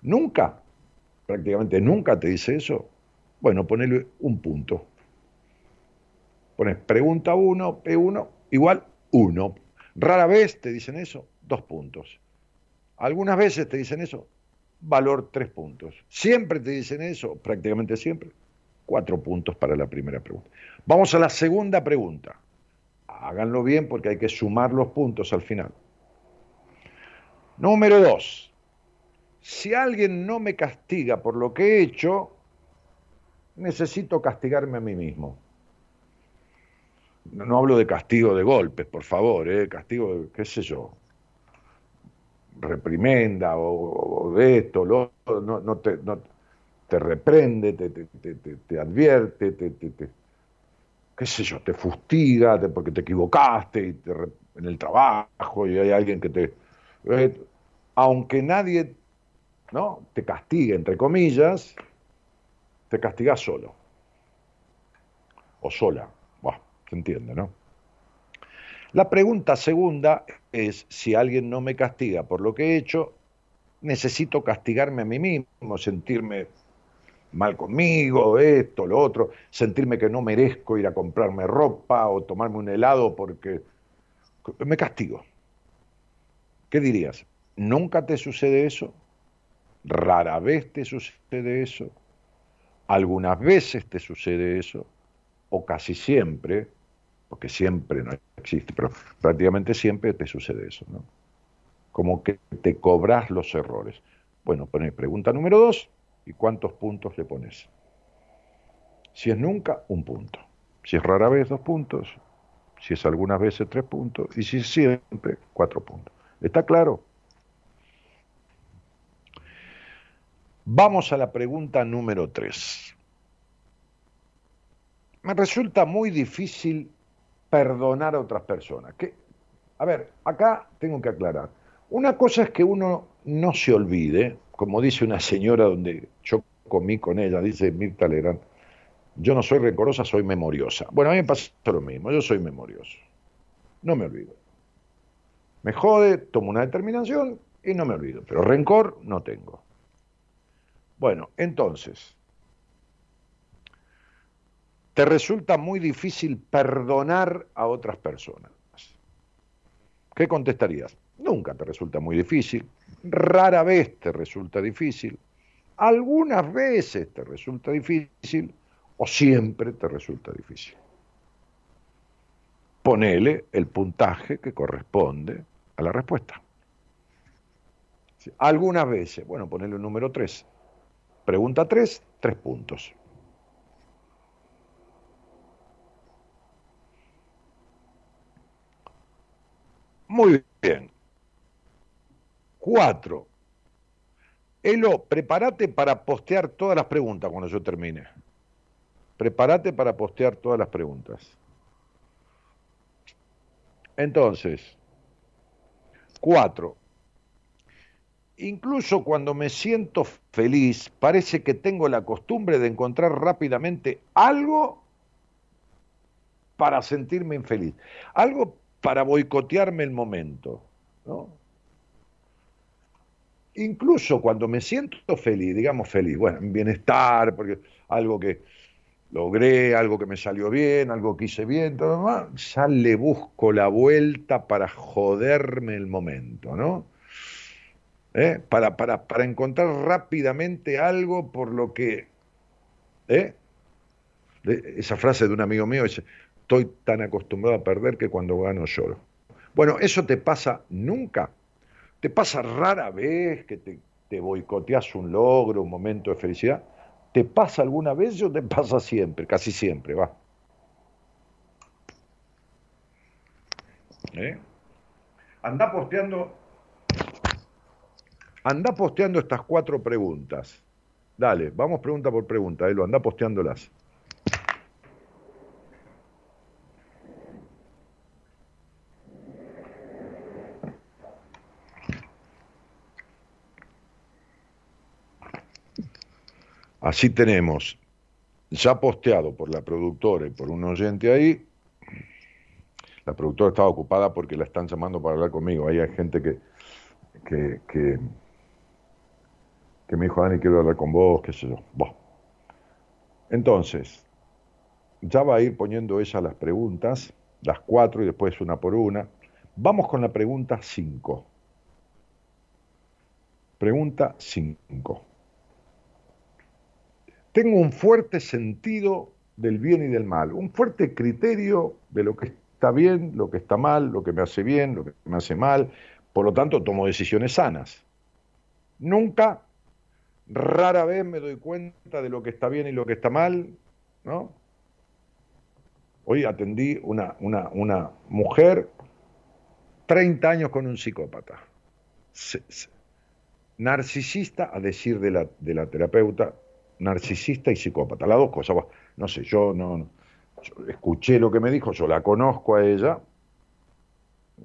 Nunca, prácticamente nunca te dice eso. Bueno, ponele un punto. Pones pregunta 1, P1, igual 1. Rara vez te dicen eso, dos puntos. Algunas veces te dicen eso, valor tres puntos. Siempre te dicen eso, prácticamente siempre, cuatro puntos para la primera pregunta. Vamos a la segunda pregunta háganlo bien porque hay que sumar los puntos al final. Número dos, si alguien no me castiga por lo que he hecho, necesito castigarme a mí mismo. No, hablo de castigo de golpes, por favor, ¿eh? castigo de, qué sé yo, reprimenda o, de esto, lo, no, no, te, no, te reprende, te, te, te, te advierte, te, qué sé yo, te fustiga porque te equivocaste y en el trabajo y hay alguien que te... Eh, aunque nadie ¿no? te castigue, entre comillas, te castigas solo. O sola. Se entiende, ¿no? La pregunta segunda es, si alguien no me castiga por lo que he hecho, necesito castigarme a mí mismo, sentirme mal conmigo, esto, lo otro, sentirme que no merezco ir a comprarme ropa o tomarme un helado porque me castigo. ¿Qué dirías? ¿Nunca te sucede eso? ¿Rara vez te sucede eso? ¿Algunas veces te sucede eso? o casi siempre, porque siempre no existe, pero prácticamente siempre te sucede eso, ¿no? Como que te cobras los errores. Bueno, pregunta número dos y cuántos puntos le pones. Si es nunca, un punto. Si es rara vez, dos puntos. Si es algunas veces, tres puntos. Y si es siempre, cuatro puntos. ¿Está claro? Vamos a la pregunta número tres. Me resulta muy difícil perdonar a otras personas. Que, a ver, acá tengo que aclarar. Una cosa es que uno no se olvide, como dice una señora donde yo comí con ella, dice Mirta Legrand, yo no soy rencorosa, soy memoriosa. Bueno, a mí me pasa lo mismo, yo soy memorioso. No me olvido. Me jode, tomo una determinación y no me olvido. Pero rencor no tengo. Bueno, entonces, te resulta muy difícil perdonar a otras personas. ¿Qué contestarías? Nunca te resulta muy difícil, rara vez te resulta difícil, algunas veces te resulta difícil o siempre te resulta difícil. Ponele el puntaje que corresponde a la respuesta. Algunas veces, bueno, ponele el número 3. Pregunta 3, 3 puntos. Muy bien. 4. Elo, prepárate para postear todas las preguntas cuando yo termine. Prepárate para postear todas las preguntas. Entonces, 4. Incluso cuando me siento feliz, parece que tengo la costumbre de encontrar rápidamente algo para sentirme infeliz, algo para boicotearme el momento. Incluso cuando me siento feliz, digamos feliz, bueno, bienestar, porque algo que logré, algo que me salió bien, algo que hice bien, todo demás, ya le busco la vuelta para joderme el momento, ¿no? ¿eh? para, para, para encontrar rápidamente algo por lo que... ¿eh? Esa frase de un amigo mío dice, estoy tan acostumbrado a perder que cuando gano lloro. Bueno, eso te pasa nunca. Te pasa rara vez que te, te boicoteas un logro, un momento de felicidad. ¿Te pasa alguna vez o te [laughs] pasa siempre? Casi siempre, va. ¿Eh? Anda posteando Anda posteando estas cuatro preguntas. Dale, vamos pregunta por pregunta, Elo, anda posteándolas. Así tenemos, ya posteado por la productora y por un oyente ahí, la productora estaba ocupada porque la están llamando para hablar conmigo, ahí hay gente que, que que me dijo, Dani, quiero hablar con vos, qué sé yo. Entonces, ya va a ir poniendo ella las preguntas, las cuatro y después una por una. Vamos con la pregunta cinco. Pregunta cinco. Tengo un fuerte sentido del bien y del mal, un fuerte criterio de lo que está bien, lo que está mal, lo que me hace bien, lo que me hace mal, por lo tanto tomo decisiones sanas. Nunca rara vez me doy cuenta de lo que está bien y lo que está mal, ¿no? Hoy atendí una, una, una mujer, 30 años con un psicópata, narcisista, a decir de la, de la terapeuta, narcisista y psicópata, las dos cosas. No sé, yo no escuché lo que me dijo, yo la conozco a ella,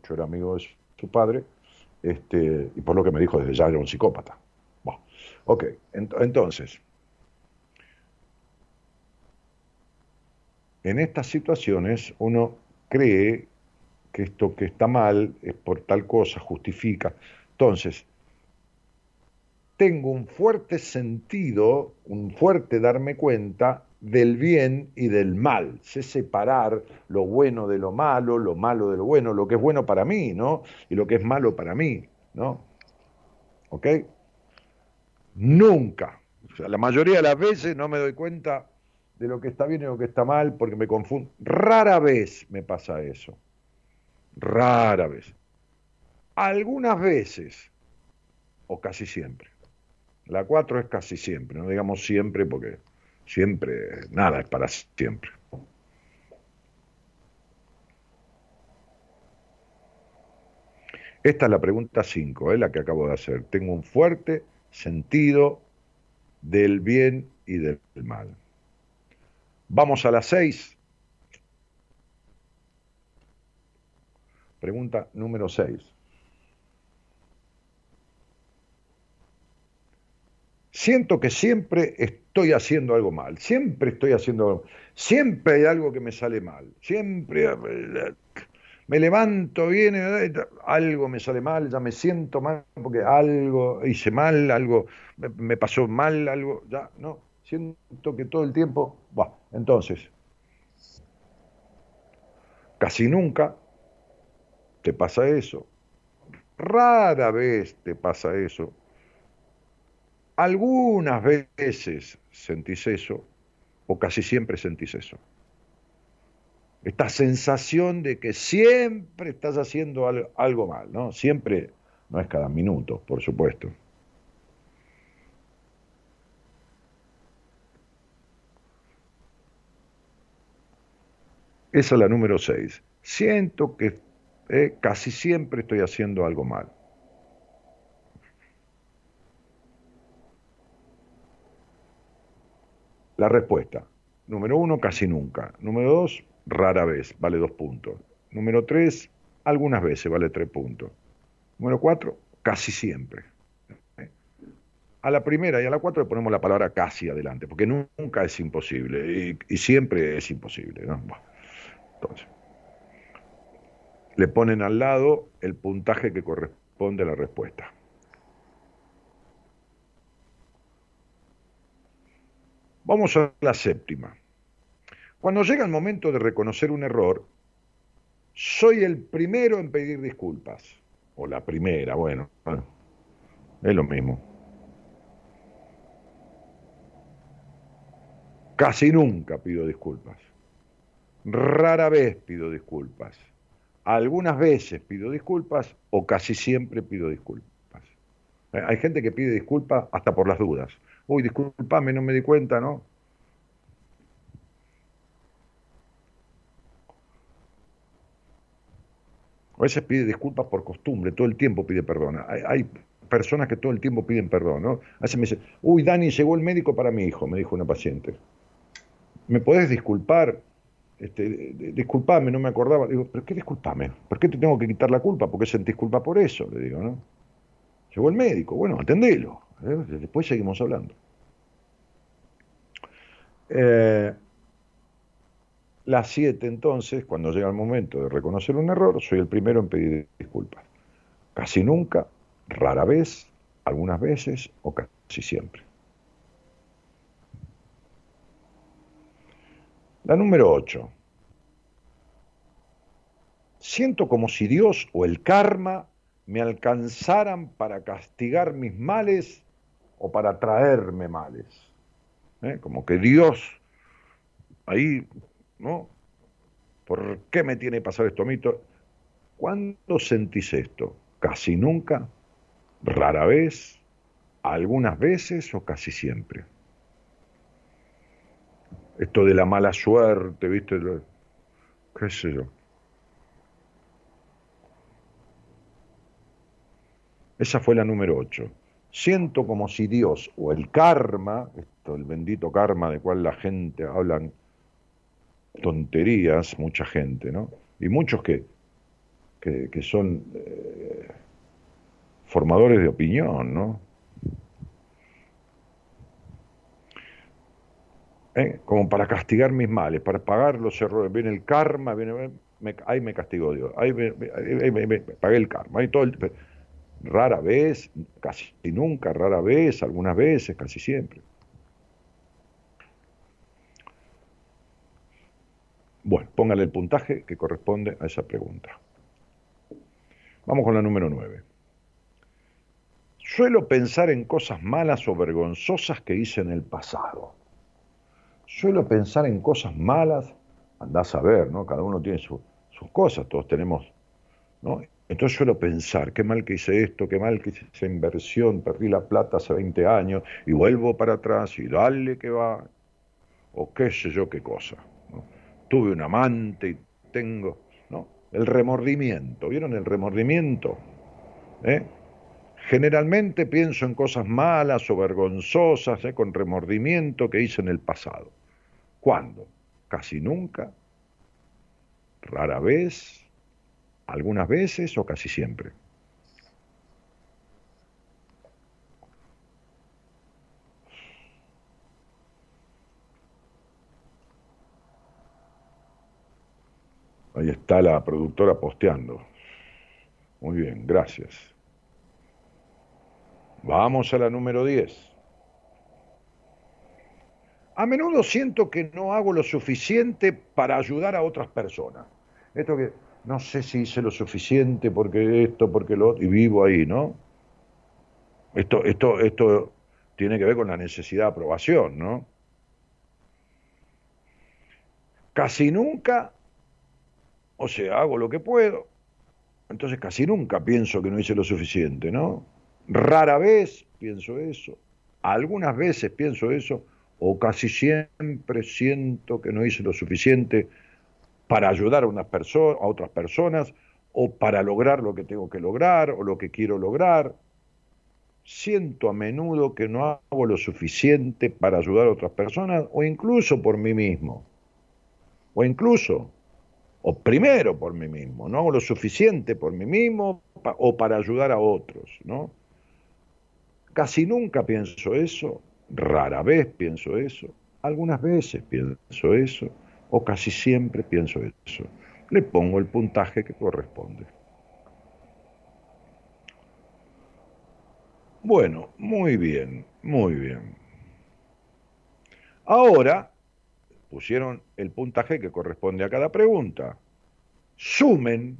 yo era amigo de su padre, este, y por lo que me dijo desde ya era un psicópata. Ok, entonces, en estas situaciones uno cree que esto que está mal es por tal cosa, justifica. Entonces, tengo un fuerte sentido, un fuerte darme cuenta del bien y del mal. Sé separar lo bueno de lo malo, lo malo de lo bueno, lo que es bueno para mí, ¿no? Y lo que es malo para mí, ¿no? ¿Ok? Nunca. O sea, la mayoría de las veces no me doy cuenta de lo que está bien y lo que está mal porque me confundo. Rara vez me pasa eso. Rara vez. Algunas veces, o casi siempre. La 4 es casi siempre, no digamos siempre porque siempre, nada es para siempre. Esta es la pregunta 5, es la que acabo de hacer. Tengo un fuerte sentido del bien y del mal. Vamos a las 6. Pregunta número 6. Siento que siempre estoy haciendo algo mal, siempre estoy haciendo, siempre hay algo que me sale mal, siempre me levanto, viene, algo me sale mal, ya me siento mal porque algo hice mal, algo me, pasó mal, algo, ya, no, siento que todo el tiempo, va, entonces, casi nunca te pasa eso, rara vez te pasa eso, algunas veces sentís eso, o casi siempre sentís eso esta sensación de que siempre estás haciendo algo mal, ¿no? Siempre, no es cada minuto, por supuesto. Esa es la número 6. Siento que eh, casi siempre estoy haciendo algo mal. La respuesta. Número uno, casi nunca. Número dos, rara vez, vale dos puntos. Número tres, algunas veces, vale tres puntos. Número cuatro, casi siempre. A la primera y a la cuatro le ponemos la palabra casi adelante, porque nunca es imposible y, siempre es imposible. entonces, le ponen al lado el puntaje que corresponde a la respuesta. Vamos a la séptima. Cuando llega el momento de reconocer un error, soy el primero en pedir disculpas. O la primera, bueno, es lo mismo. Casi nunca pido disculpas. Rara vez pido disculpas. Algunas veces pido disculpas o casi siempre pido disculpas. Hay gente que pide disculpas hasta por las dudas. Uy, discúlpame, no me di cuenta, ¿no? A veces pide disculpas por costumbre, todo el tiempo pide perdón. Hay, personas que todo el tiempo piden perdón, ¿no? A veces me uy, Dani, llegó el médico para mi hijo, me dijo una paciente. ¿Me podés disculpar? Este, disculpame, no me acordaba. Digo, ¿pero qué disculpame? ¿Por qué te tengo que quitar la culpa? ¿Por qué sentís culpa por eso? Le digo, ¿no? Llegó el médico, bueno, atendelo. ¿Eh? Después seguimos hablando. Eh, las siete, entonces, cuando llega el momento de reconocer un error, soy el primero en pedir disculpas. Casi nunca, rara vez, algunas veces o casi siempre. La número 8. Siento como si Dios o el karma me alcanzaran para castigar mis males o para traerme males. ¿Eh? Como que Dios ahí ¿no? ¿Por qué me tiene que pasar esto mí? ¿Cuándo sentís esto? ¿Casi nunca? ¿Rara vez? ¿Algunas veces o casi siempre? Esto de la mala suerte, ¿viste? ¿Qué sé yo? Esa fue la número 8. Siento como si Dios o el karma, esto, el bendito karma de cual la gente habla tonterías mucha gente, ¿no? Y muchos que, que, son eh, formadores de opinión, ¿no? ¿Eh? Como para castigar mis males, para pagar los errores. Viene el karma, viene, me, ahí me castigó Dios, ahí me, pagué el karma, ahí todo rara vez, casi nunca, rara vez, algunas veces, casi siempre. Bueno, póngale el puntaje que corresponde a esa pregunta. Vamos con la número 9. Suelo pensar en cosas malas o vergonzosas que hice en el pasado. suelo pensar en cosas malas, andás a ver, ¿no? Cada uno tiene sus cosas, todos tenemos, ¿no? Entonces suelo pensar, qué mal que hice esto, qué mal que hice esa inversión, perdí la plata hace 20 años y vuelvo para atrás y dale que va, o qué sé yo qué cosa. Tuve un amante y tengo, ¿no? El remordimiento, ¿vieron el remordimiento? ¿Eh? Generalmente pienso en cosas malas o vergonzosas, ¿eh? con remordimiento que hice en el pasado. ¿Cuándo? Casi nunca, rara vez, algunas veces o casi siempre. Ahí está la productora posteando. Muy bien, gracias. Vamos a la número 10. A menudo siento que no hago lo suficiente para ayudar a otras personas. Esto que no sé si hice lo suficiente porque esto, porque lo otro, y vivo ahí, ¿no? Esto, esto, esto tiene que ver con la necesidad de aprobación, ¿no? Casi nunca, o sea, hago lo que puedo, entonces casi nunca pienso que no hice lo suficiente, ¿no? Rara vez pienso eso, algunas veces pienso eso, o casi siempre siento que no hice lo suficiente para ayudar a, unas a otras personas o para lograr lo que tengo que lograr o lo que quiero lograr. Siento a menudo que no hago lo suficiente para ayudar a otras personas o incluso por mí mismo. O incluso, o primero por mí mismo, no hago lo suficiente por mí mismo o para ayudar a otros, ¿no? Casi nunca pienso eso, rara vez pienso eso, algunas veces pienso eso, o casi siempre pienso eso. Le pongo el puntaje que corresponde. Bueno, muy bien, muy bien. Ahora pusieron el puntaje que corresponde a cada pregunta. Sumen.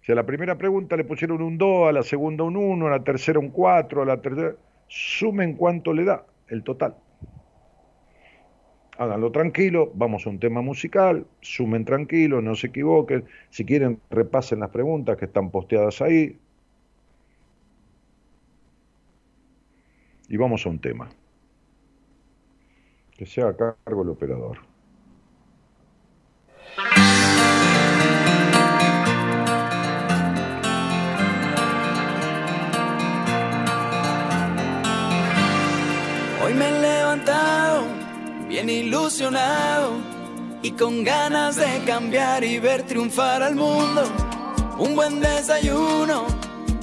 Si a la primera pregunta le pusieron un 2, a la segunda un 1, a la tercera un 4, a la tercera... Sumen cuánto le da el total háganlo tranquilo, vamos a un tema musical, sumen tranquilo, no se equivoquen, si quieren repasen las preguntas que están posteadas ahí. Y vamos a un tema. Que sea a cargo el operador. Bien ilusionado y con ganas de cambiar y ver triunfar al mundo. Un buen desayuno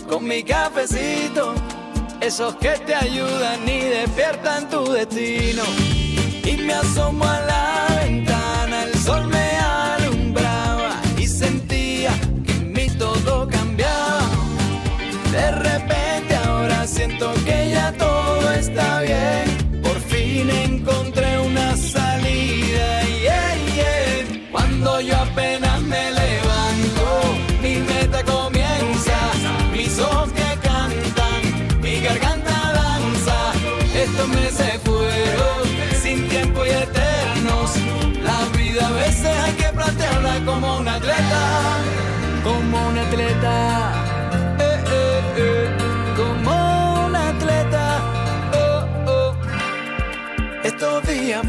con mi cafecito, esos que te ayudan y despiertan tu destino. Y me asomo a la ventana, el sol me alumbraba y sentía que en mí todo cambiaba. De repente ahora siento que ya todo está bien encontré una salida. Cuando yo apenas me levanto, mi meta comienza. Mis ojos que cantan, mi garganta danza. Estos meses fueron sin tiempo y eternos. La vida a veces hay que plantearla como un atleta, como un atleta.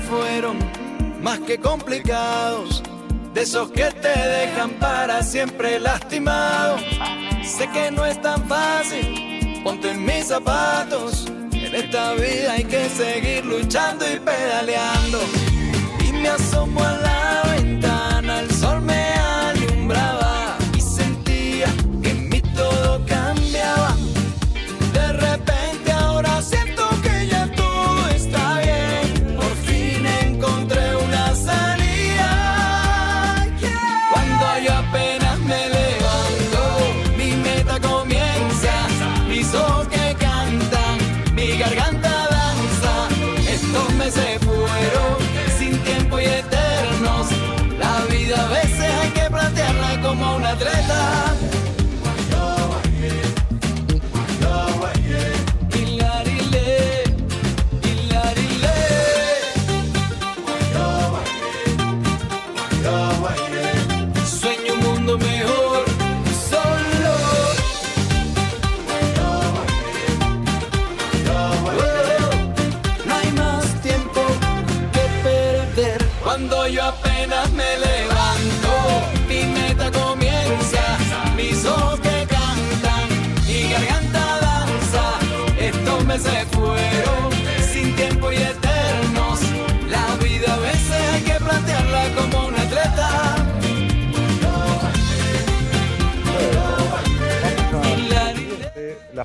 Fueron más que complicados, de esos que te dejan para siempre lastimado. Sé que no es tan fácil, ponte en mis zapatos. En esta vida hay que seguir luchando y pedaleando. Y me asomo a la una treta.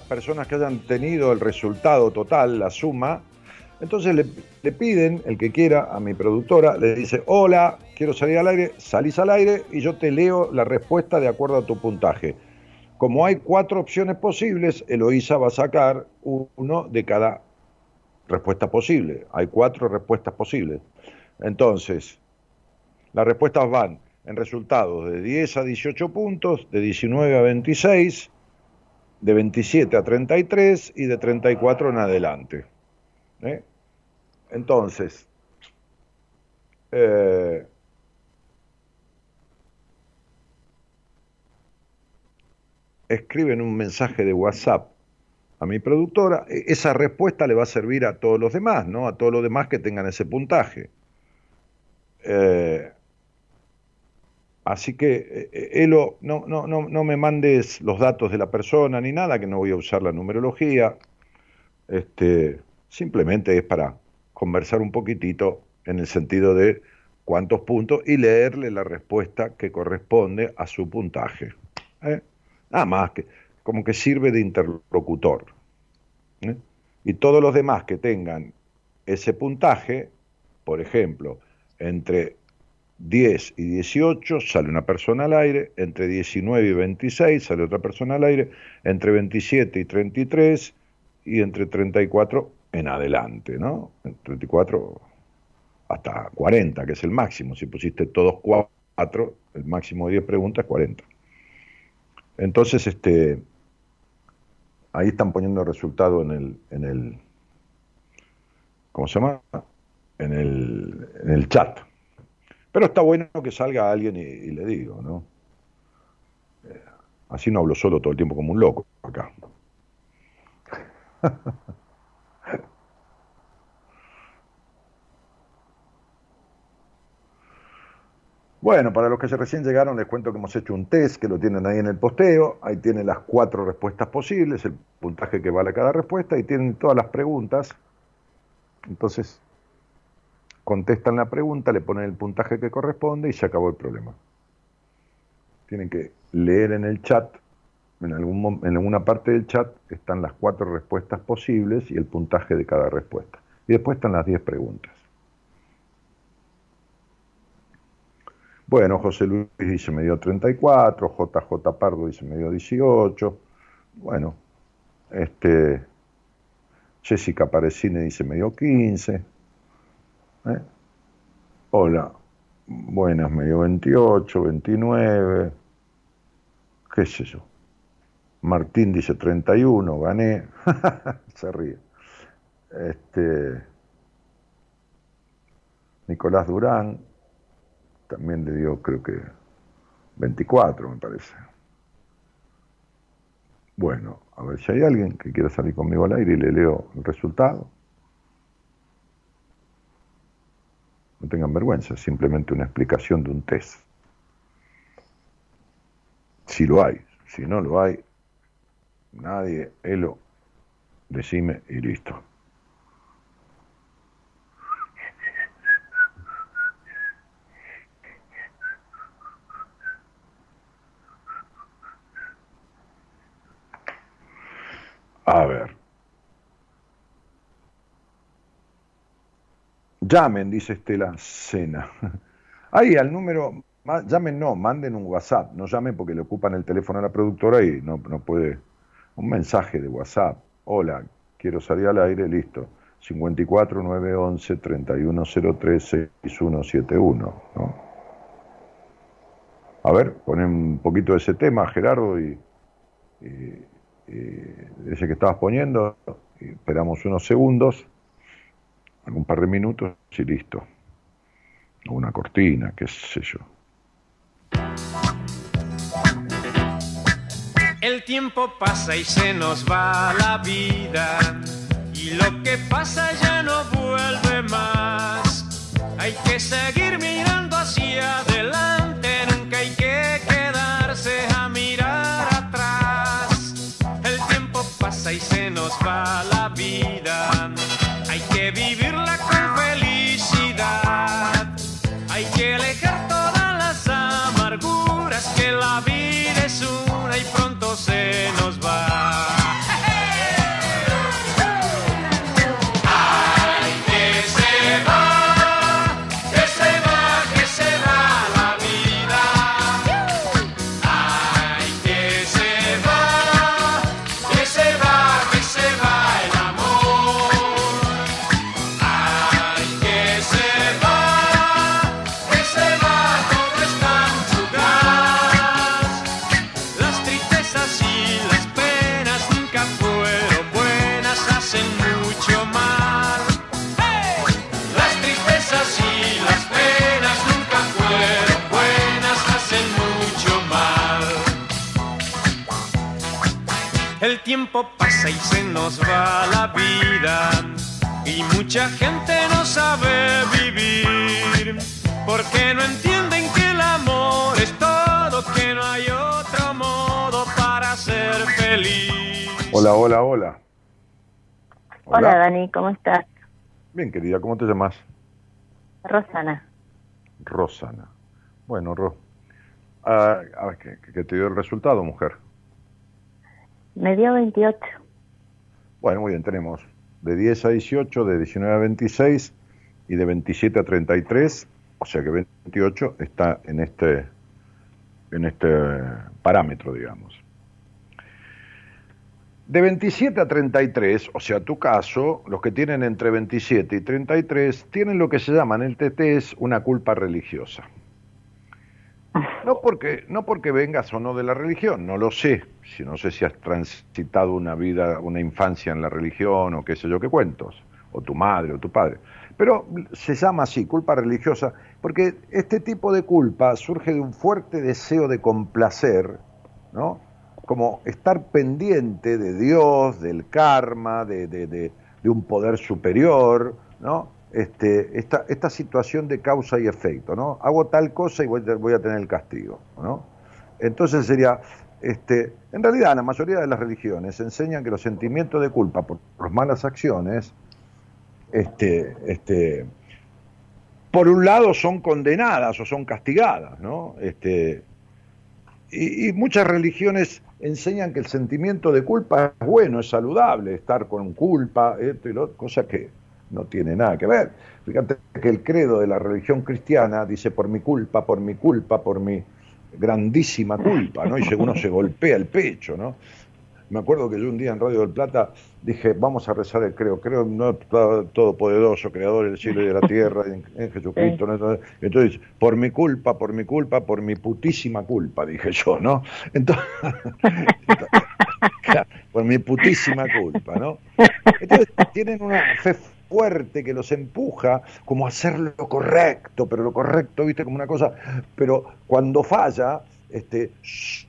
Personas que hayan tenido el resultado total, la suma, entonces le, piden, el que quiera, a mi productora, le dice, hola, quiero salir al aire, salís al aire y yo te leo la respuesta de acuerdo a tu puntaje. Como hay cuatro opciones posibles, Eloísa va a sacar uno de cada respuesta posible. Hay cuatro respuestas posibles. Entonces, las respuestas van en resultados de 10 a 18 puntos, de 19 a 26, de 27 a 33 y de 34 en adelante. ¿Eh? Entonces, eh, escriben un mensaje de WhatsApp a mi productora, e, esa respuesta le va a servir a todos los demás, ¿no? A todos los demás que tengan ese puntaje. Eh, así que, Elo, no, no, no, no me mandes los datos de la persona ni nada, que no voy a usar la numerología. Este, simplemente es para conversar un poquitito en el sentido de cuántos puntos y leerle la respuesta que corresponde a su puntaje. ¿eh? Nada más que como que sirve de interlocutor. ¿eh? Y todos los demás que tengan ese puntaje, por ejemplo, entre 10 y 18 sale una persona al aire, entre 19 y 26 sale otra persona al aire, entre 27 y 33 y entre 34 en adelante, ¿no? 34 hasta 40, que es el máximo. Si pusiste todos cuatro, el máximo de 10 preguntas, 40. Entonces, este, ahí están poniendo el resultado en el, en el, ¿cómo se llama? En el, en el chat. Pero está bueno que salga alguien y, le digo, ¿no? Eh, así no hablo solo todo el tiempo como un loco acá. [laughs] Bueno, para los que recién llegaron les cuento que hemos hecho un test que lo tienen ahí en el posteo, ahí tienen las cuatro respuestas posibles, el puntaje que vale cada respuesta y tienen todas las preguntas. Entonces, contestan la pregunta, le ponen el puntaje que corresponde y se acabó el problema. Tienen que leer en el chat, en, alguna parte del chat están las cuatro respuestas posibles y el puntaje de cada respuesta. Y después están las diez preguntas. Bueno, José Luis dice me dio 34, JJ Pardo dice me dio 18. Bueno, este Jessica Parecine dice me dio 15. ¿Eh? Hola, buenas, me dio 28, 29. ¿Qué sé yo? Martín dice 31, gané. [laughs] Se ríe. Este Nicolás Durán, también le dio creo que 24 me parece. Bueno, a ver si hay alguien que quiera salir conmigo al aire y le leo el resultado. No tengan vergüenza, simplemente una explicación de un test. Si lo hay, si no lo hay, nadie, Elo, decime y listo. A ver. Llamen, dice Estela Cena. [laughs] Ahí al número, llamen no, manden un WhatsApp, no llamen porque le ocupan el teléfono a la productora y no, no puede. Un mensaje de WhatsApp. Hola, quiero salir al aire, listo. 54 911 3103 6171. ¿no? A ver, ponen un poquito de ese tema, Gerardo, y, y ese que estabas poniendo, esperamos unos segundos, algún par de minutos y listo. Una cortina, qué sé yo. El tiempo pasa y se nos va la vida. Y lo que pasa ya no vuelve más. Hay que seguir mirando hacia adelante. Nunca hay que quedarse a mirar atrás. El tiempo pasa y se nos va la vida. Hay que vivir. Tiempo pasa y se nos va la vida y mucha gente no sabe vivir porque no entienden que el amor es todo, que no hay otro modo para ser feliz. Hola, hola, hola. Hola. Dani, ¿cómo estás? Bien, querida, ¿cómo te llamas? Rosana. Rosana. Bueno, Ro. Ah, a ver, ¿qué, qué te dio el resultado, mujer? Me dio 28. Bueno, muy bien, tenemos de 10 a 18, de 19 a 26 y de 27 a 33, o sea que 28 está en este, en este parámetro, digamos. De 27 a 33, o sea, tu caso, los que tienen entre 27 y 33 tienen lo que se llama en el TTS una culpa religiosa. No porque, no porque vengas o no de la religión, no lo sé. Si no sé si has transitado una vida, una infancia en la religión o qué sé yo qué cuentos, o tu madre o tu padre. Pero se llama así, culpa religiosa, porque este tipo de culpa surge de un fuerte deseo de complacer, ¿no? Como estar pendiente de Dios, del karma, de, de, de, de un poder superior, ¿no? Este, esta, esta situación de causa y efecto, ¿no? Hago tal cosa y voy, a tener el castigo, ¿no? Entonces sería, este, en realidad la mayoría de las religiones enseñan que los sentimientos de culpa por, por malas acciones, este, este, por un lado son condenadas o son castigadas, ¿no? Este, y, y muchas religiones enseñan que el sentimiento de culpa es bueno, es saludable, estar con culpa, esto y lo cosa que no tiene nada que ver. Fíjate que el credo de la religión cristiana dice por mi culpa, por mi culpa, por mi grandísima culpa, ¿no? Y uno se golpea el pecho, ¿no? Me acuerdo que yo un día en Radio del Plata dije, vamos a rezar el creo, creo no todopoderoso, creador del cielo y de la tierra, en, en Jesucristo. ¿no? Entonces, por mi culpa, por mi culpa, por mi putísima culpa, dije yo, ¿no? Entonces, [laughs] por mi putísima culpa, ¿no? Entonces, tienen una fe fuerte que los empuja como a hacer lo correcto, pero lo correcto, viste, como una cosa, pero cuando falla, este,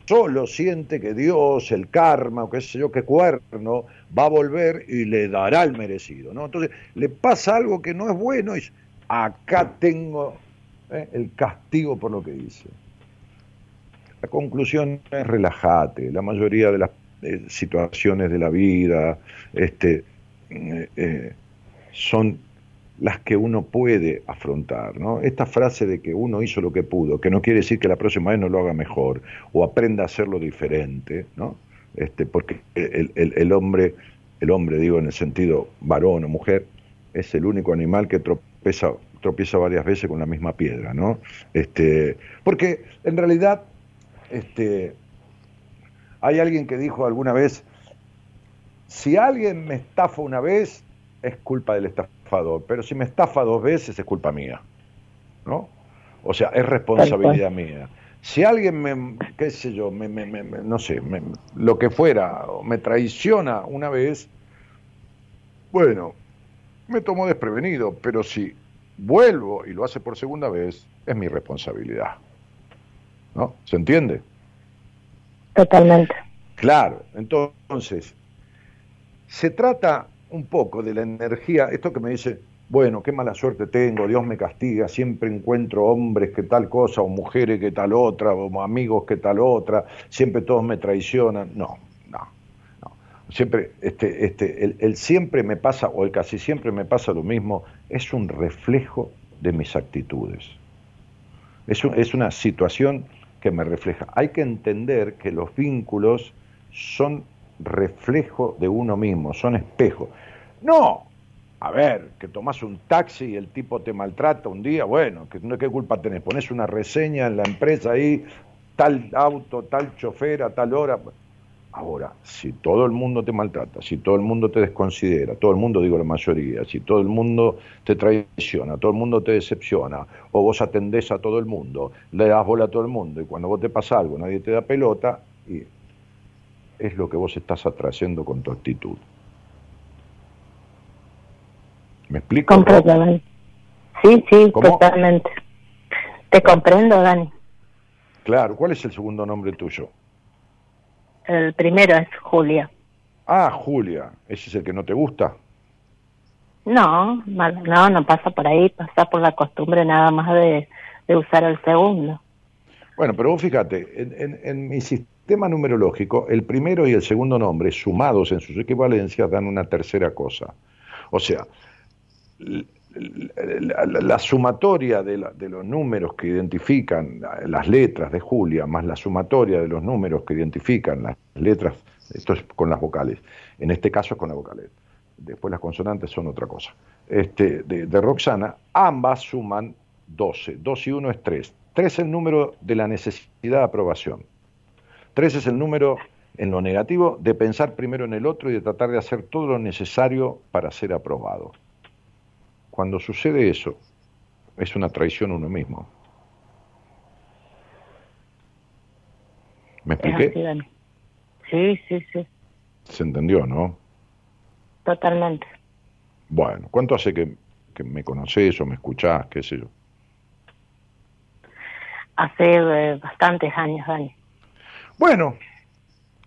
solo siente que Dios, el karma, o qué sé yo, qué cuerno, va a volver y le dará el merecido, ¿no? Entonces, le pasa algo que no es bueno y acá tengo ¿eh? el castigo por lo que hice. La conclusión es relájate, la mayoría de las eh, situaciones de la vida, este, eh, eh, son las que uno puede afrontar. ¿no? Esta frase de que uno hizo lo que pudo, que no quiere decir que la próxima vez no lo haga mejor o aprenda a hacerlo diferente, ¿no? este, porque el, el, hombre, el hombre digo en el sentido varón o mujer, es el único animal que tropieza, tropieza varias veces con la misma piedra. ¿no? Este, porque en realidad este, hay alguien que dijo alguna vez, si alguien me estafa una vez, es culpa del estafador, pero si me estafa dos veces es culpa mía, ¿no? O sea, es responsabilidad mía. Si alguien me, qué sé yo, me, me, me, no sé, lo que fuera, me traiciona una vez, bueno, me tomo desprevenido, pero si vuelvo y lo hace por segunda vez, es mi responsabilidad. ¿No? ¿Se entiende? Totalmente. Claro, entonces, se trata un poco de la energía, esto que me dice, bueno, qué mala suerte tengo, Dios me castiga, siempre encuentro hombres que tal cosa, o mujeres que tal otra, o amigos que tal otra, siempre todos me traicionan. No, no, no. Siempre, este, este, el, el siempre me pasa, o el casi siempre me pasa lo mismo, es un reflejo de mis actitudes. Es, un- es una situación que me refleja. Hay que entender que los vínculos son reflejo de uno mismo, son espejo. No, a ver, que tomás un taxi y el tipo te maltrata un día, bueno, ¿qué, no- ¿qué culpa tenés? Pones una reseña en la empresa ahí, tal auto, tal chofer tal hora. Ahora, si todo el mundo te maltrata, si todo el mundo te desconsidera, todo el mundo, digo la mayoría, si todo el mundo te traiciona, todo el mundo te decepciona, o vos atendés a todo el mundo, le das bola a todo el mundo, y cuando vos te pasa algo, nadie te da pelota, y es lo que vos estás atrayendo con tu actitud. ¿Me explico? Comprendo, Dani. Sí, sí, ¿Cómo? totalmente. Te comprendo, Dani. Claro, ¿cuál es el segundo nombre tuyo? El primero es Julia. Ah, Julia, ¿ese es el que no te gusta? No, no, no pasa por ahí, pasa por la costumbre nada más de, de usar el segundo. Bueno, pero vos fíjate, en, en- en mi sistema numerológico, el primero y el segundo nombre, sumados en sus equivalencias, dan una tercera cosa. O sea, la, la- la sumatoria de, la- de los números que identifican la- las letras de Julia, más la sumatoria de los números que identifican las letras, esto es con las vocales, en este caso es con las vocales, después las consonantes son otra cosa, este, de, de Roxana, ambas suman 12, 2 y 1 es 3. 3 es el número de la necesidad de aprobación. 3 es el número, en lo negativo, de pensar primero en el otro y de tratar de hacer todo lo necesario para ser aprobado. Cuando sucede eso, es una traición a uno mismo. ¿Me así, expliqué? Sí, sí, sí, Se entendió, ¿no? totalmente. Bueno, ¿cuánto hace que, que me conoces o me escuchás, qué sé yo? Hace eh, bastantes años, Dani. Bueno,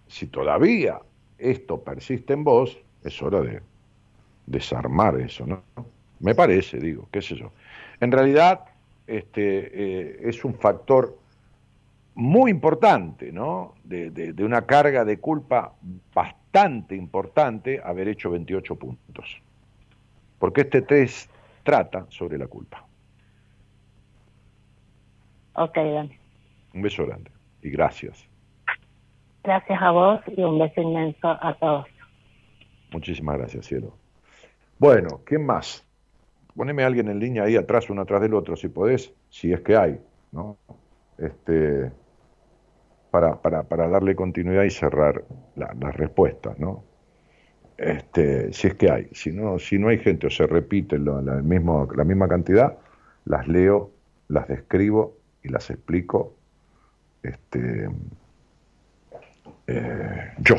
si todavía esto persiste en vos, es hora de desarmar eso, ¿no? Me parece, digo, qué sé yo. En realidad, este, eh, es un factor muy importante, ¿no? De, de- de una carga de culpa bastante importante haber hecho 28 puntos. Porque este test trata sobre la culpa. Ok, Dani. Un beso grande y gracias. Gracias a vos y un beso inmenso a todos. Muchísimas gracias, cielo. Bueno, ¿quién más? Poneme a alguien en línea ahí atrás, uno atrás del otro, si podés, si es que hay, ¿no? Este, para, para, para darle continuidad y cerrar la- las respuestas, ¿no? Este, si es que hay. Si no, si no hay gente o se repite lo- la, mismo, la misma cantidad, las leo, las describo y las explico este, eh, yo.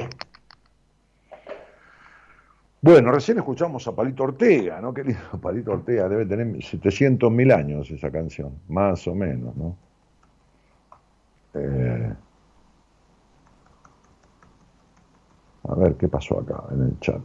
Bueno, recién escuchamos a Palito Ortega, ¿no? Qué lindo, [laughs] Palito Ortega, debe tener 700 mil años esa canción, más o menos, ¿no? Eh, a ver, ¿qué pasó acá en el chat?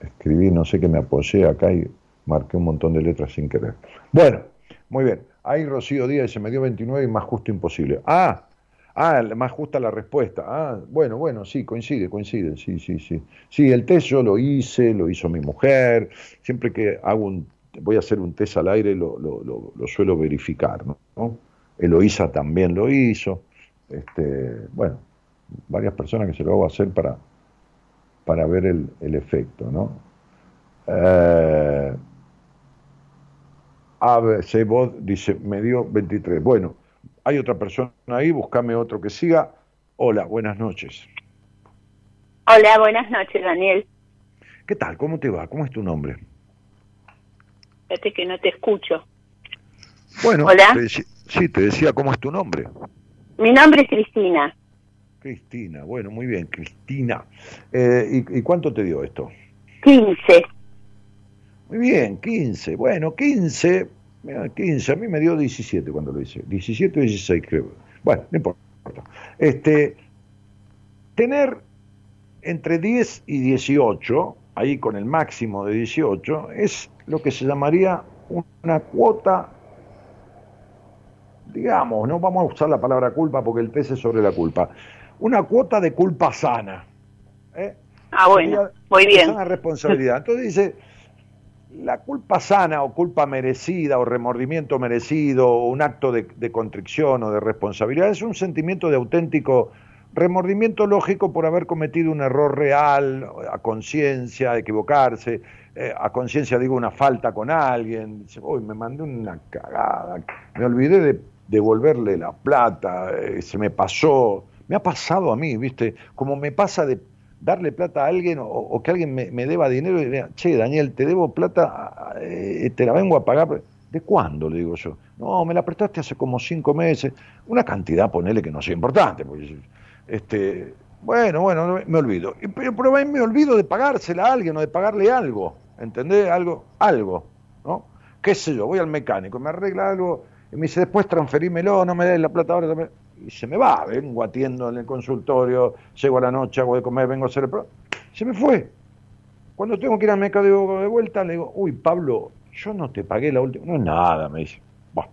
Escribí, no sé qué me apoyé acá y marqué un montón de letras sin querer. Bueno, muy bien. Ahí Rocío Díaz se me dio 29 y más justo imposible. Ah, ah, más justa la respuesta. Ah, bueno, bueno, sí, coincide, coincide, sí, sí, sí. Sí, el test yo lo hice, lo hizo mi mujer. Siempre que hago un, voy a hacer un test al aire lo, lo, lo- lo suelo verificar, ¿no? Eloísa también lo hizo. Este, bueno, varias personas que se lo hago hacer para, para ver el, el efecto, ¿no? Eh, dice, me dio 23. Bueno, hay otra persona ahí, buscame otro que siga. Hola, buenas noches. Hola, buenas noches, Daniel. ¿Qué tal? ¿Cómo te va? ¿Cómo es tu nombre? Fíjate que no te escucho. Bueno, Hola. te sí, te decía, ¿cómo es tu nombre? Mi nombre es Cristina. Cristina, bueno, muy bien, Cristina. Eh, ¿y, y cuánto te dio esto? 15. Muy bien, 15. Bueno, 15, mira, 15, a mí me dio 17 cuando lo hice. 17 o 16 creo. Bueno, no importa. Este, tener entre 10 y 18, ahí con el máximo de 18, es lo que se llamaría una cuota, digamos, no vamos a usar la palabra culpa porque el test es sobre la culpa, una cuota de culpa sana. ¿eh? Ah, bueno, muy bien. Sana responsabilidad. Entonces dice, la culpa sana o culpa merecida o remordimiento merecido o un acto de, de contrición o de responsabilidad es un sentimiento de auténtico remordimiento lógico por haber cometido un error real, a conciencia, equivocarse, eh, a conciencia digo una falta con alguien, dice, uy, me mandé una cagada, me olvidé de devolverle la plata, eh, se me pasó, me ha pasado a mí, ¿viste? Como me pasa de darle plata a alguien o, que alguien me, deba dinero y diga, che, Daniel, te debo plata, eh, te la vengo a pagar. ¿De cuándo? Le digo yo. No, me la prestaste hace como cinco meses. Una cantidad, ponele que no sea importante. Este, bueno, bueno, me olvido. Pero, pero me olvido de pagársela a alguien o de pagarle algo. ¿Entendés? Algo, algo, ¿no? ¿Qué sé yo? Voy al mecánico, me arregla algo y me dice, después transferímelo, no me des la plata ahora. dame". Y se me va, vengo atiendo en el consultorio, llego a la noche, hago de comer, vengo a hacer el... pro- Se me fue. Cuando tengo que ir al mercado de vuelta, le digo, uy, Pablo, yo no te pagué la última. No es nada, me dice. Buah.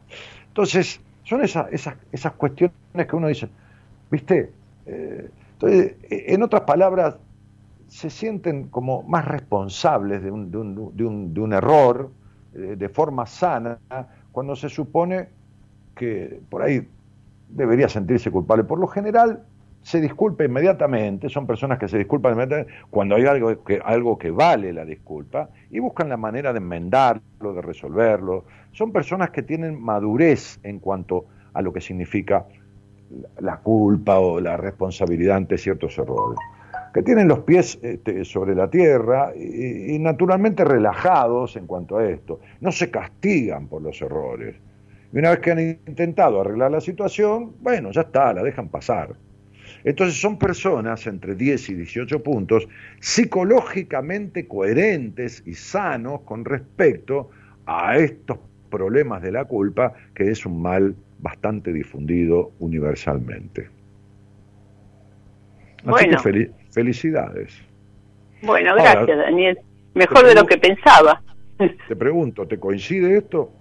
Entonces, son esas, esas, esas cuestiones que uno dice, ¿viste? Eh, entonces, eh, en otras palabras, se sienten como más responsables de un, de un, de un, de un error eh, de forma sana cuando se supone que por ahí debería sentirse culpable. Por lo general, se disculpa inmediatamente, son personas que se disculpan inmediatamente cuando hay algo que, algo que vale la disculpa y buscan la manera de enmendarlo, de resolverlo. Son personas que tienen madurez en cuanto a lo que significa la culpa o la responsabilidad ante ciertos errores. Que tienen los pies este, sobre la tierra y, y naturalmente relajados en cuanto a esto. No se castigan por los errores. Y una vez que han intentado arreglar la situación, bueno, ya está, la dejan pasar. Entonces son personas entre 10 y 18 puntos psicológicamente coherentes y sanos con respecto a estos problemas de la culpa, que es un mal bastante difundido universalmente. Así Bueno. que fel- felicidades. Bueno, Ahora, gracias, Daniel. Mejor de lo que pensaba. Te pregunto, ¿te coincide esto?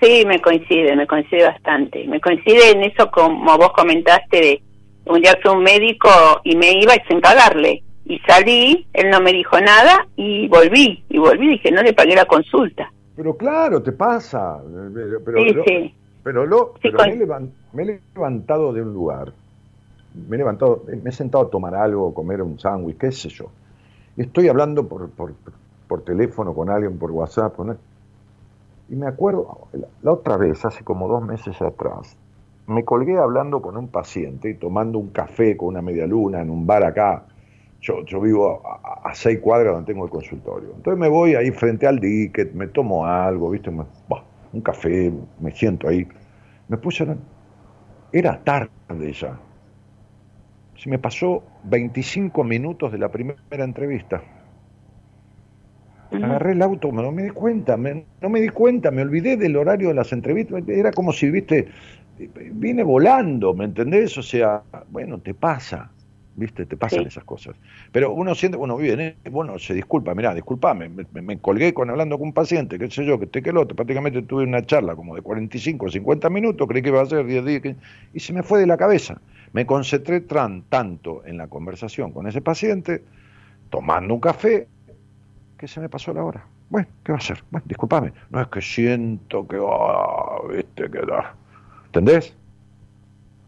Sí, me coincide, me coincide bastante. Me coincide en eso como vos comentaste de un día fui a un médico y me iba sin pagarle. Y salí, él no me dijo nada y volví. Y volví y dije, no le pagué la consulta. Pero claro, te pasa. Pero, sí, lo- sí. pero, lo, Sí, pero con- me, he levan- me he levantado de un lugar, me he levantado, me he sentado a tomar algo, comer un sándwich, qué sé yo. Y estoy hablando por, por, por teléfono con alguien, por WhatsApp, con él. Y me acuerdo, la, otra vez, hace como dos meses atrás, me colgué hablando con un paciente y tomando un café con una media luna en un bar acá. Yo, yo vivo a, seis cuadras donde tengo el consultorio. Entonces me voy ahí frente al dique, me tomo algo, ¿viste? Me- un café, me siento ahí. Me puse. Era tarde ya. Se me pasó 25 minutos de la primera entrevista. Agarré el auto, no me di cuenta, me- no me di cuenta, me olvidé del horario de las entrevistas. Era como si, viste, vine volando, ¿me entendés? O sea, bueno, te pasa, viste, te pasan Sí. esas cosas. Pero uno siente, bueno, viene, bueno, se disculpa, mirá, disculpame, me, me- me colgué con hablando con un paciente, qué sé yo, que este que el otro, prácticamente tuve una charla como de 45 o 50 minutos, creí que iba a ser 10 días, y se me fue de la cabeza. Me concentré tran- tanto en la conversación con ese paciente, tomando un café, que se me pasó la hora. Bueno, ¿qué va a hacer? Bueno, discúlpame. No es que siento que, ah, viste, que da. ¿Entendés?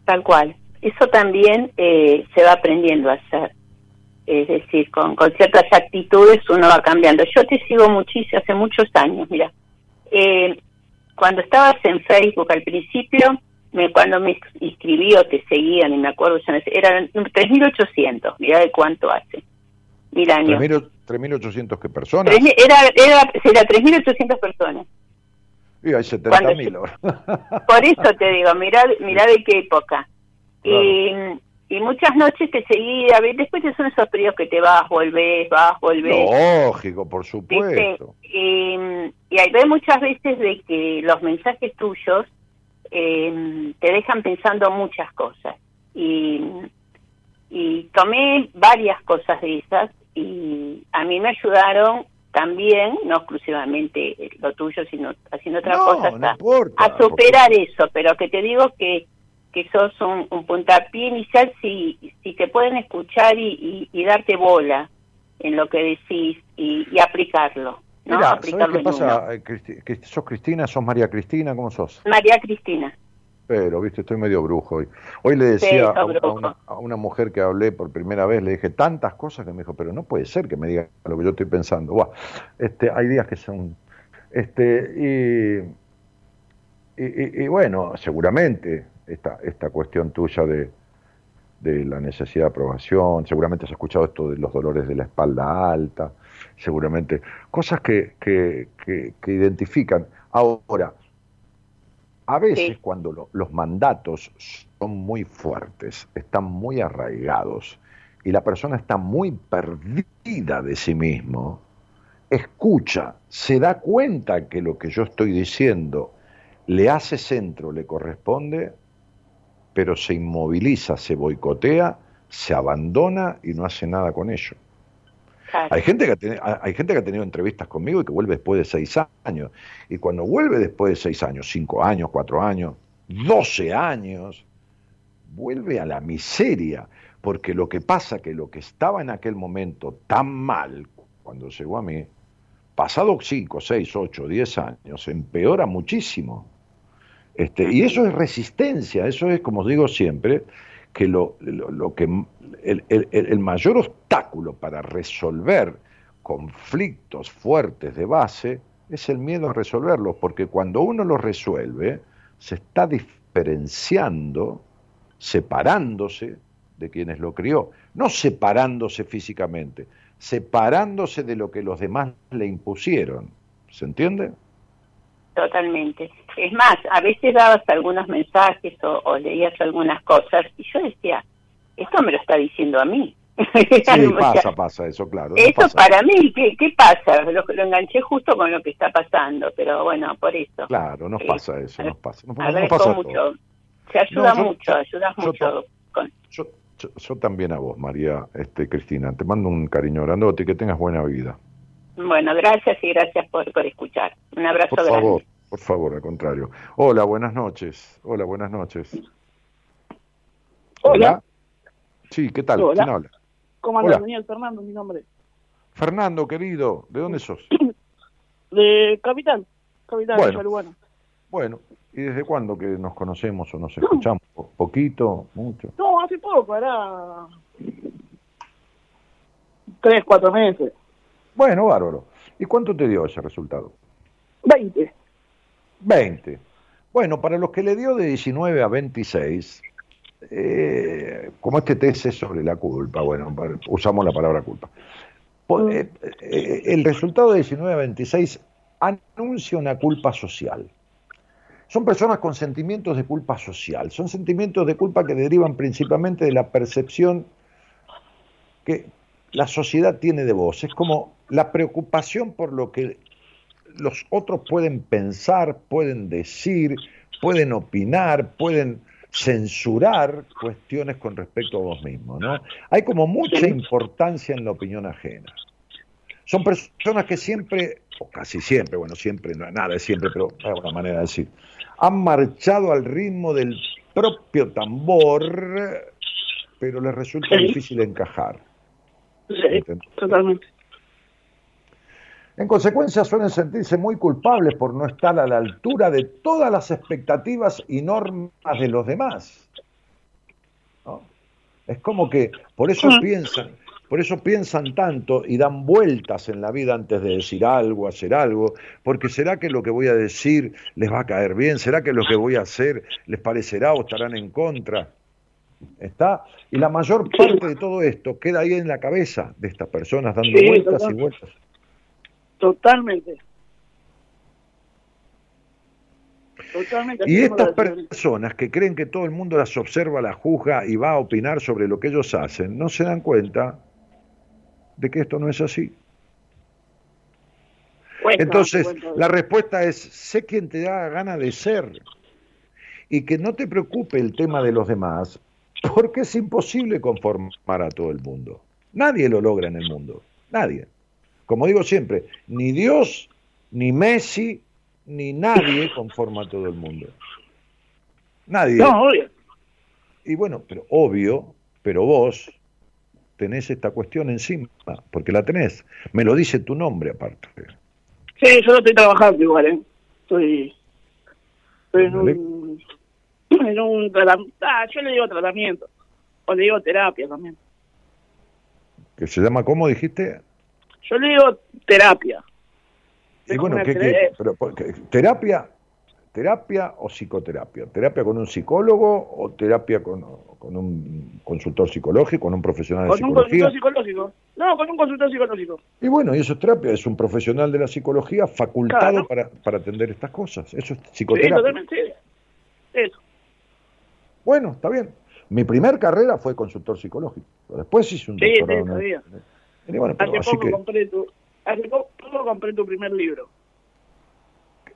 Tal cual. Eso también eh, se va aprendiendo a hacer. Es decir, con, con ciertas actitudes uno va cambiando. Yo te sigo muchísimo, hace muchos años, mira. Eh, cuando estabas en Facebook al principio, me, cuando me inscribí o te seguía, ni me acuerdo, ya no sé, eran 3.800, mira de cuánto hace. Mil años. 3.000 3.800 que personas. Era, era, era 3.800 personas. Y hay 70.000 ahora. [laughs] Por eso te digo, mirá, mirá de qué época. Y, y muchas noches te seguía, después son esos periodos que te vas, volvés, vas, volvés. Lógico, por supuesto. Y, y hay ve muchas veces de que los mensajes tuyos eh, te dejan pensando muchas cosas. Y, y tomé varias cosas de esas y a mí me ayudaron también, no exclusivamente lo tuyo, sino haciendo otra No, cosa, no importa, a superar eso, pero que te digo que que sos un, un puntapié inicial si, si te pueden escuchar y, y, y darte bola en lo que decís y, y aplicarlo. ¿no? Mira, ¿sabes qué uno. pasa? eh, ¿Sos Cristina? ¿Sos María Cristina? ¿Cómo sos? María Cristina. Pero, viste, estoy medio brujo hoy. Hoy le decía a, una- a mujer que hablé por primera vez, le dije tantas cosas que me dijo, pero no puede ser que me diga lo que yo estoy pensando. Buah, este, hay días que son... Este, y, y, y- y bueno, seguramente esta, esta cuestión tuya de, de la necesidad de aprobación, seguramente has escuchado esto de los dolores de la espalda alta, seguramente cosas que, que, que, que identifican. Ahora, a veces Sí. cuando lo- los mandatos son muy fuertes, están muy arraigados y la persona está muy perdida de sí mismo, escucha, se da cuenta que lo que yo estoy diciendo le hace centro, le corresponde, pero se inmoviliza, se boicotea, se abandona y no hace nada con ello. Hay gente, que ha teni- hay gente que ha tenido entrevistas conmigo y que vuelve después de seis años. Y cuando vuelve después de seis años, cinco años, cuatro años, doce años, vuelve a la miseria. Porque lo que pasa que lo que estaba en aquel momento tan mal, cuando llegó a mí, pasado cinco, seis, ocho, diez años, empeora muchísimo. Este, y eso es resistencia, eso es, como digo siempre, que lo, lo- que el, el- el mayor obstáculo para resolver conflictos fuertes de base es el miedo a resolverlos, porque cuando uno los resuelve, se está diferenciando, separándose de quienes lo crió, no separándose físicamente, separándose de lo que los demás le impusieron. ¿Se entiende? Totalmente. Es más, a veces dabas algunos mensajes o, o leías algunas cosas y yo decía, esto me lo está diciendo a mí. [laughs] Sí, pasa, pasa eso, claro. Eso pasa. para mí, ¿qué, qué pasa? Lo, lo enganché justo con lo que está pasando, pero bueno, por eso. Claro, nos Sí. pasa eso, nos pasa. Nos, nos pasa mucho. Se ayuda No, yo- mucho, ayudas yo mucho. Con... Yo también a vos, María este, Cristina. Te mando un cariño grandote y que tengas buena vida. Bueno, gracias y gracias por, por escuchar. Un abrazo Por grande. favor, por favor, al contrario. Hola, buenas noches. Hola, buenas noches. Hola. Sí, ¿qué tal? Hola. ¿Quién habla? ¿Cómo andas, Hola. Daniel Fernando? Mi nombre. Fernando, querido, ¿de dónde sos? [clears throat] De Capital. Capital, Bueno. de. Bueno, ¿y desde cuándo que nos conocemos o nos escuchamos? ¿Po- [clears throat] ¿Poquito? ¿Mucho? No, hace poco, era. Tres, cuatro meses. Bueno, bárbaro. ¿Y cuánto te dio ese resultado? Veinte. 20. Bueno, para los que le dio de 19 a 26, eh, como este test es sobre la culpa, bueno, usamos la palabra culpa. Po- eh, eh, el resultado de 19 a 26 anuncia una culpa social. Son personas con sentimientos de culpa social, son sentimientos de culpa que derivan principalmente de la percepción que la sociedad tiene de vos. Es como la preocupación por lo que los otros pueden pensar, pueden decir, pueden opinar, pueden censurar cuestiones con respecto a vos mismo, ¿no? Hay como mucha importancia en la opinión ajena. Son personas que siempre, o casi siempre, bueno, siempre, no, nada es siempre, pero es una manera de decir, han marchado al ritmo del propio tambor, pero les resulta difícil encajar. Sí, totalmente. En consecuencia, suelen sentirse muy culpables por no estar a la altura de todas las expectativas y normas de los demás. ¿no? Es como que por eso Mm. piensan, por eso piensan tanto y dan vueltas en la vida antes de decir algo, hacer algo, porque será que lo que voy a decir les va a caer bien, será que lo que voy a hacer les parecerá o estarán en contra. ¿Está? Y la mayor parte de todo esto queda ahí en la cabeza de estas personas dando Sí, vueltas y vueltas. Totalmente. Y estas personas que creen que todo el mundo las observa, las juzga y va a opinar sobre lo que ellos hacen, no se dan cuenta de que esto no es así. Entonces, cuenta la respuesta es, sé quien te da gana de ser y que no te preocupe el tema de los demás, porque es imposible conformar a todo el mundo. Nadie lo logra en el mundo, nadie. Como digo siempre, ni Dios, ni Messi, ni nadie conforma a todo el mundo. Nadie. No, obvio. Y bueno, pero obvio, pero vos tenés esta cuestión encima, porque la tenés. Me lo dice tu nombre aparte. Sí, yo no estoy trabajando igual, ¿eh? Estoy, estoy en un, [laughs] en un tratamiento. Ah, yo le digo tratamiento. O le digo terapia también. Que se llama, ¿cómo dijiste? Yo le digo terapia. Y bueno, ¿qué, qué- pero, terapia, terapia o psicoterapia? ¿Terapia con un psicólogo o terapia con, con un consultor psicológico, con un profesional de Con un psicología? consultor psicológico. No, con un consultor psicológico. Y bueno, y eso es terapia, es un profesional de la psicología facultado Claro. para, para atender estas cosas. Eso es Sí, psicoterapia. totalmente. sí. Eso. Bueno, está bien. Mi primer carrera fue consultor psicológico. Después hice un Sí, sí, doctorado. en- sabía. Y bueno, pero Hace poco que, compré tu... Hace po- poco compré tu primer libro.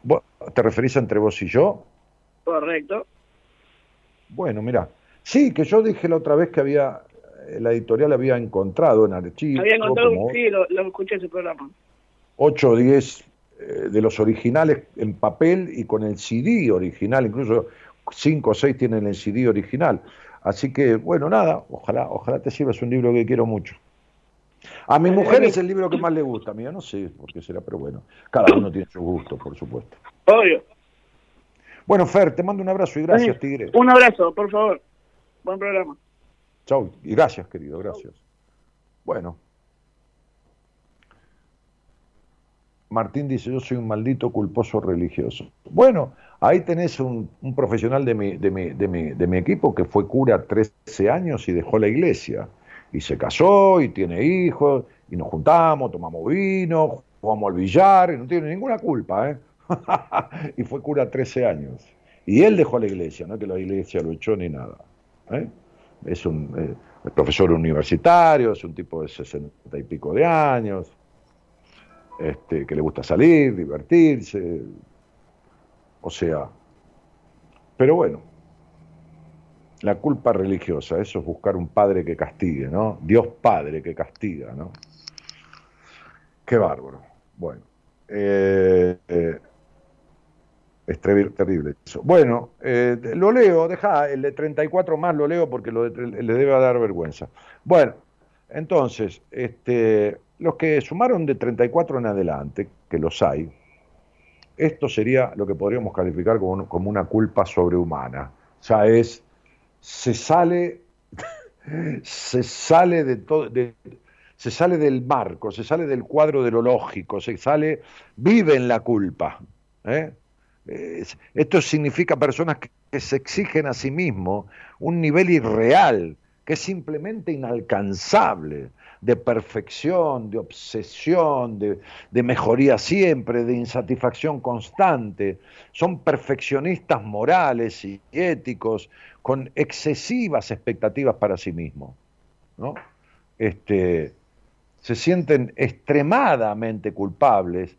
¿vos ¿te referís a entre vos y yo? Correcto. Bueno, mira, sí, que yo dije la otra vez que había, eh, la editorial había encontrado en archivo Había encontrado como. Sí, lo, lo escuché ese programa. 8 o 10 eh, de los originales en papel y con el CD original, incluso 5 o 6 tienen el CD original. Así que, bueno, nada, ojalá, ojalá te sirva, es un libro que quiero mucho. A mi mujer es el libro que más le gusta, a mí no sé por qué será, pero bueno, cada uno tiene su gusto, por supuesto. Obvio. Bueno, Fer, te mando un abrazo y gracias, Tigre. Un abrazo, por favor. Buen programa. Chau, y gracias, querido, gracias. Bueno. Martín dice, yo soy un maldito culposo religioso. Bueno, ahí tenés un, profesional de mi, de, mi, de, mi, de mi equipo que fue cura 13 años y dejó la iglesia. Y se casó y tiene hijos, y nos juntamos, tomamos vino, jugamos al billar, y no tiene ninguna culpa, ¿eh? [laughs] y fue cura 13 años. Y él dejó la iglesia, no que la iglesia lo echó ni nada. ¿eh? Es un eh, profesor universitario, es un tipo de sesenta y pico de años, este, que le gusta salir, divertirse, o sea, pero bueno, la culpa religiosa, eso es buscar un padre que castigue, ¿no? Dios Padre que castiga, ¿no? Qué bárbaro. Bueno, eh, eh, es terrible eso. Bueno, eh, lo leo, deja el de 34 más, lo leo porque lo de le debe dar vergüenza. Bueno, entonces, este, los que sumaron de 34 en adelante, que los hay, esto sería lo que podríamos calificar como, como una culpa sobrehumana. Sea, es, se sale, [laughs] se sale de todo, se sale del marco, se sale del cuadro de lo lógico, se sale, vive en la culpa. ¿eh? Es- Esto significa personas que se exigen a sí mismos un nivel irreal, que es simplemente inalcanzable, de perfección, de obsesión, de, de mejoría siempre, de insatisfacción constante. Son perfeccionistas morales y éticos con excesivas expectativas para sí mismos. ¿no? Este, se sienten extremadamente culpables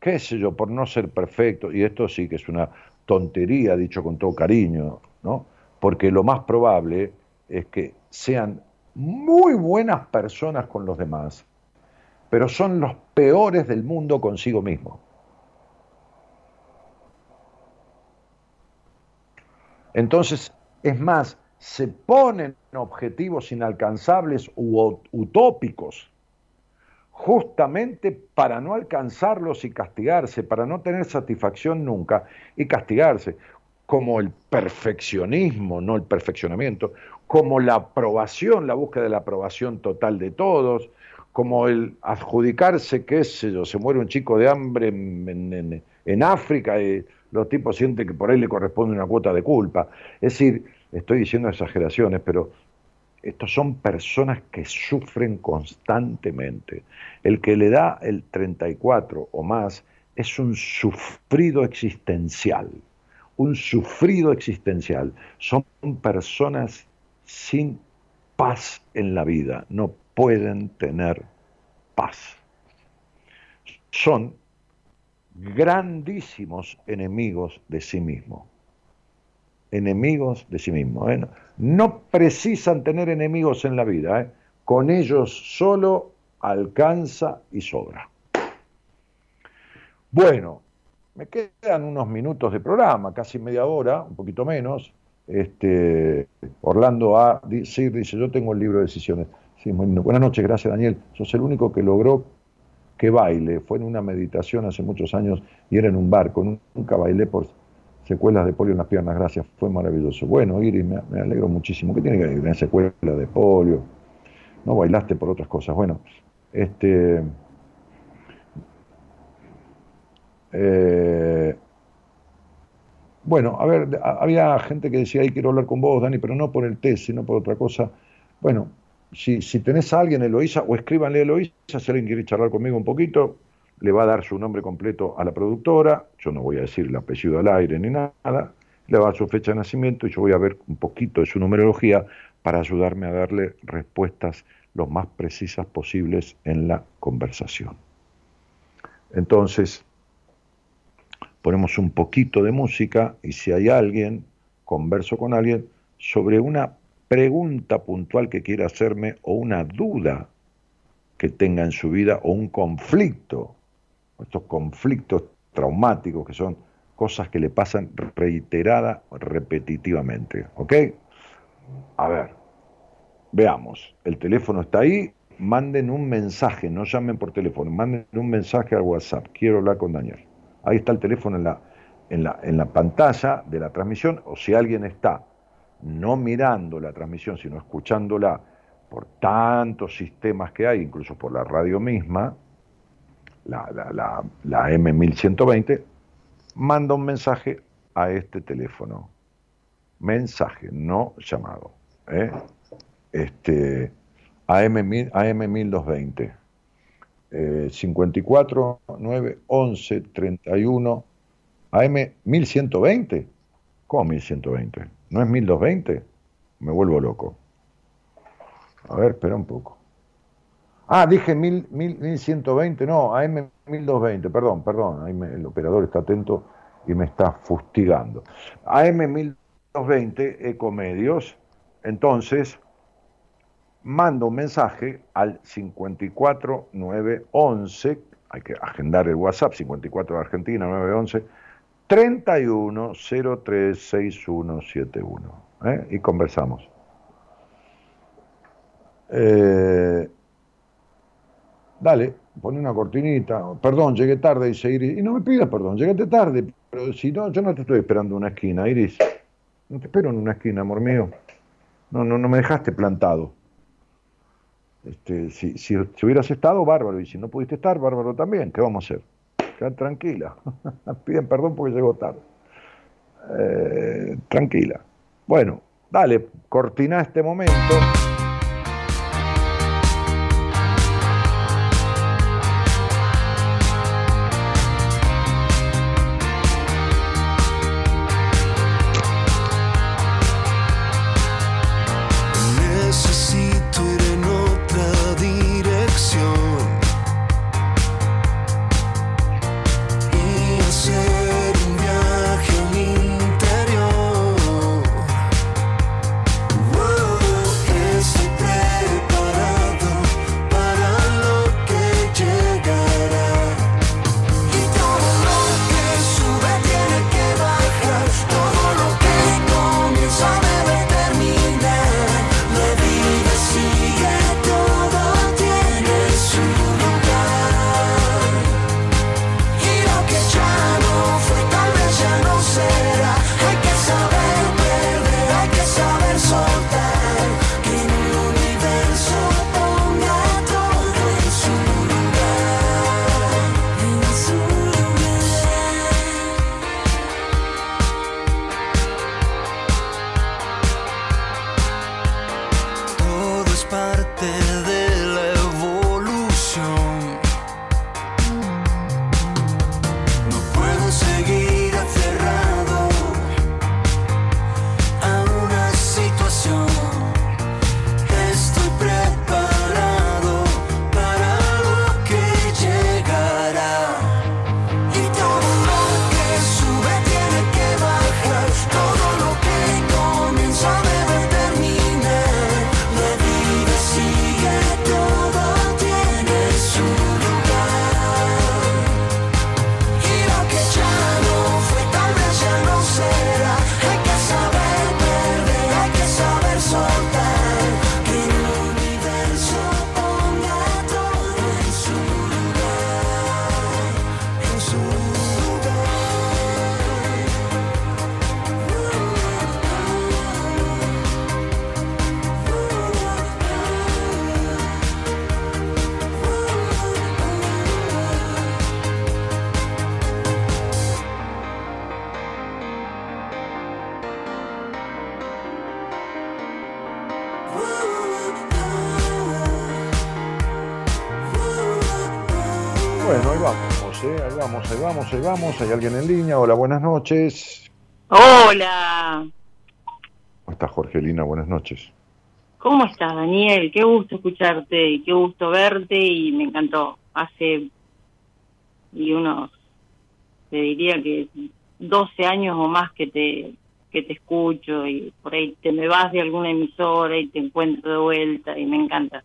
qué sé yo, por no ser perfecto, y esto sí que es una tontería dicho con todo cariño, ¿no? Porque lo más probable es que sean muy buenas personas con los demás, pero son los peores del mundo consigo mismo. Entonces, es más, se ponen objetivos inalcanzables u utópicos justamente para no alcanzarlos y castigarse, para no tener satisfacción nunca y castigarse, como el perfeccionismo, no el perfeccionamiento, como la aprobación, la búsqueda de la aprobación total de todos, como el adjudicarse, qué sé se muere un chico de hambre en- en África y los tipos sienten que por ahí le corresponde una cuota de culpa. Es decir, estoy diciendo exageraciones, pero estos son personas que sufren constantemente. El que le da el 34 o más es un sufrido existencial, un sufrido existencial. Son personas sin paz en la vida, no pueden tener paz. Son grandísimos enemigos de sí mismos enemigos de sí mismos. ¿eh? No precisan tener enemigos en la vida, ¿eh? con ellos solo alcanza y sobra. Bueno, me quedan unos minutos de programa, casi media hora, un poquito menos. Este, Orlando A. sí, dice, yo tengo el libro de decisiones. Sí. Buenas noches, gracias Daniel. Sos el único que logró que baile. Fue en una meditación hace muchos años y era en un barco. Nunca bailé por secuelas de polio en las piernas, gracias. Fue maravilloso. Bueno, Iris, me, me alegro muchísimo. ¿Qué tiene que ver con una secuela de polio? No bailaste por otras cosas. Bueno, este... eh, bueno, a ver, había gente que decía, ay, quiero hablar con vos, Dani, pero no por el test, sino por otra cosa. Bueno, si, si tenés a alguien, Eloísa, o escríbanle a Eloísa, si alguien quiere charlar conmigo un poquito, le va a dar su nombre completo a la productora, yo no voy a decir el apellido al aire ni nada, le va a dar su fecha de nacimiento y yo voy a ver un poquito de su numerología para ayudarme a darle respuestas lo más precisas posibles en la conversación. Entonces, ponemos un poquito de música y si hay alguien, converso con alguien sobre una pregunta puntual que quiera hacerme o una duda que tenga en su vida o un conflicto, estos conflictos traumáticos que son cosas que le pasan reiterada, repetitivamente, ¿ok? A ver, veamos, el teléfono está ahí, manden un mensaje, no llamen por teléfono, manden un mensaje al WhatsApp, quiero hablar con Daniel. Ahí está el teléfono en la, en la, en la pantalla de la transmisión, o si alguien está no mirando la transmisión, sino escuchándola por tantos sistemas que hay, incluso por la radio misma, la, la, la, la M1120, manda un mensaje a este teléfono. Mensaje, no llamado. ¿eh? Este, AM, AM1220. Eh, 54 9 11 31 AM 1120. ¿Cómo 1120? ¿No es 1220? Me vuelvo loco. A ver, espera un poco. Ah, dije 1000, 1000, 1120, no, AM 1220, perdón, perdón, ahí el operador está atento y me está fustigando. AM 1220, Ecomedios, entonces manda un mensaje al 54911, hay que agendar el WhatsApp, 54 de Argentina, 911, 31036171, ¿eh? y conversamos. Eh, dale, pone una cortinita. Perdón, llegué tarde, dice Iris. Y no me pidas perdón, llegaste tarde. Pero si no, yo no te estoy esperando en una esquina, Iris. No te espero en una esquina, amor mío. No, no, no me dejaste plantado. Este, si, si, hubieras estado, bárbaro. Y si no pudiste estar, bárbaro también. ¿Qué vamos a hacer? Tranquila. [laughs] Piden perdón porque llegó tarde. Eh, tranquila. Bueno, dale, cortina este momento. Vamos. ¿Hay alguien en línea? Hola, buenas noches. Hola, ¿Cómo estás, Jorgelina? Buenas noches. ¿cómo estás, Daniel? Qué gusto escucharte y qué gusto verte y me encantó. Hace y unos, te diría que 12 años o más que te que te escucho y por ahí te me vas de alguna emisora y te encuentro de vuelta y me encanta.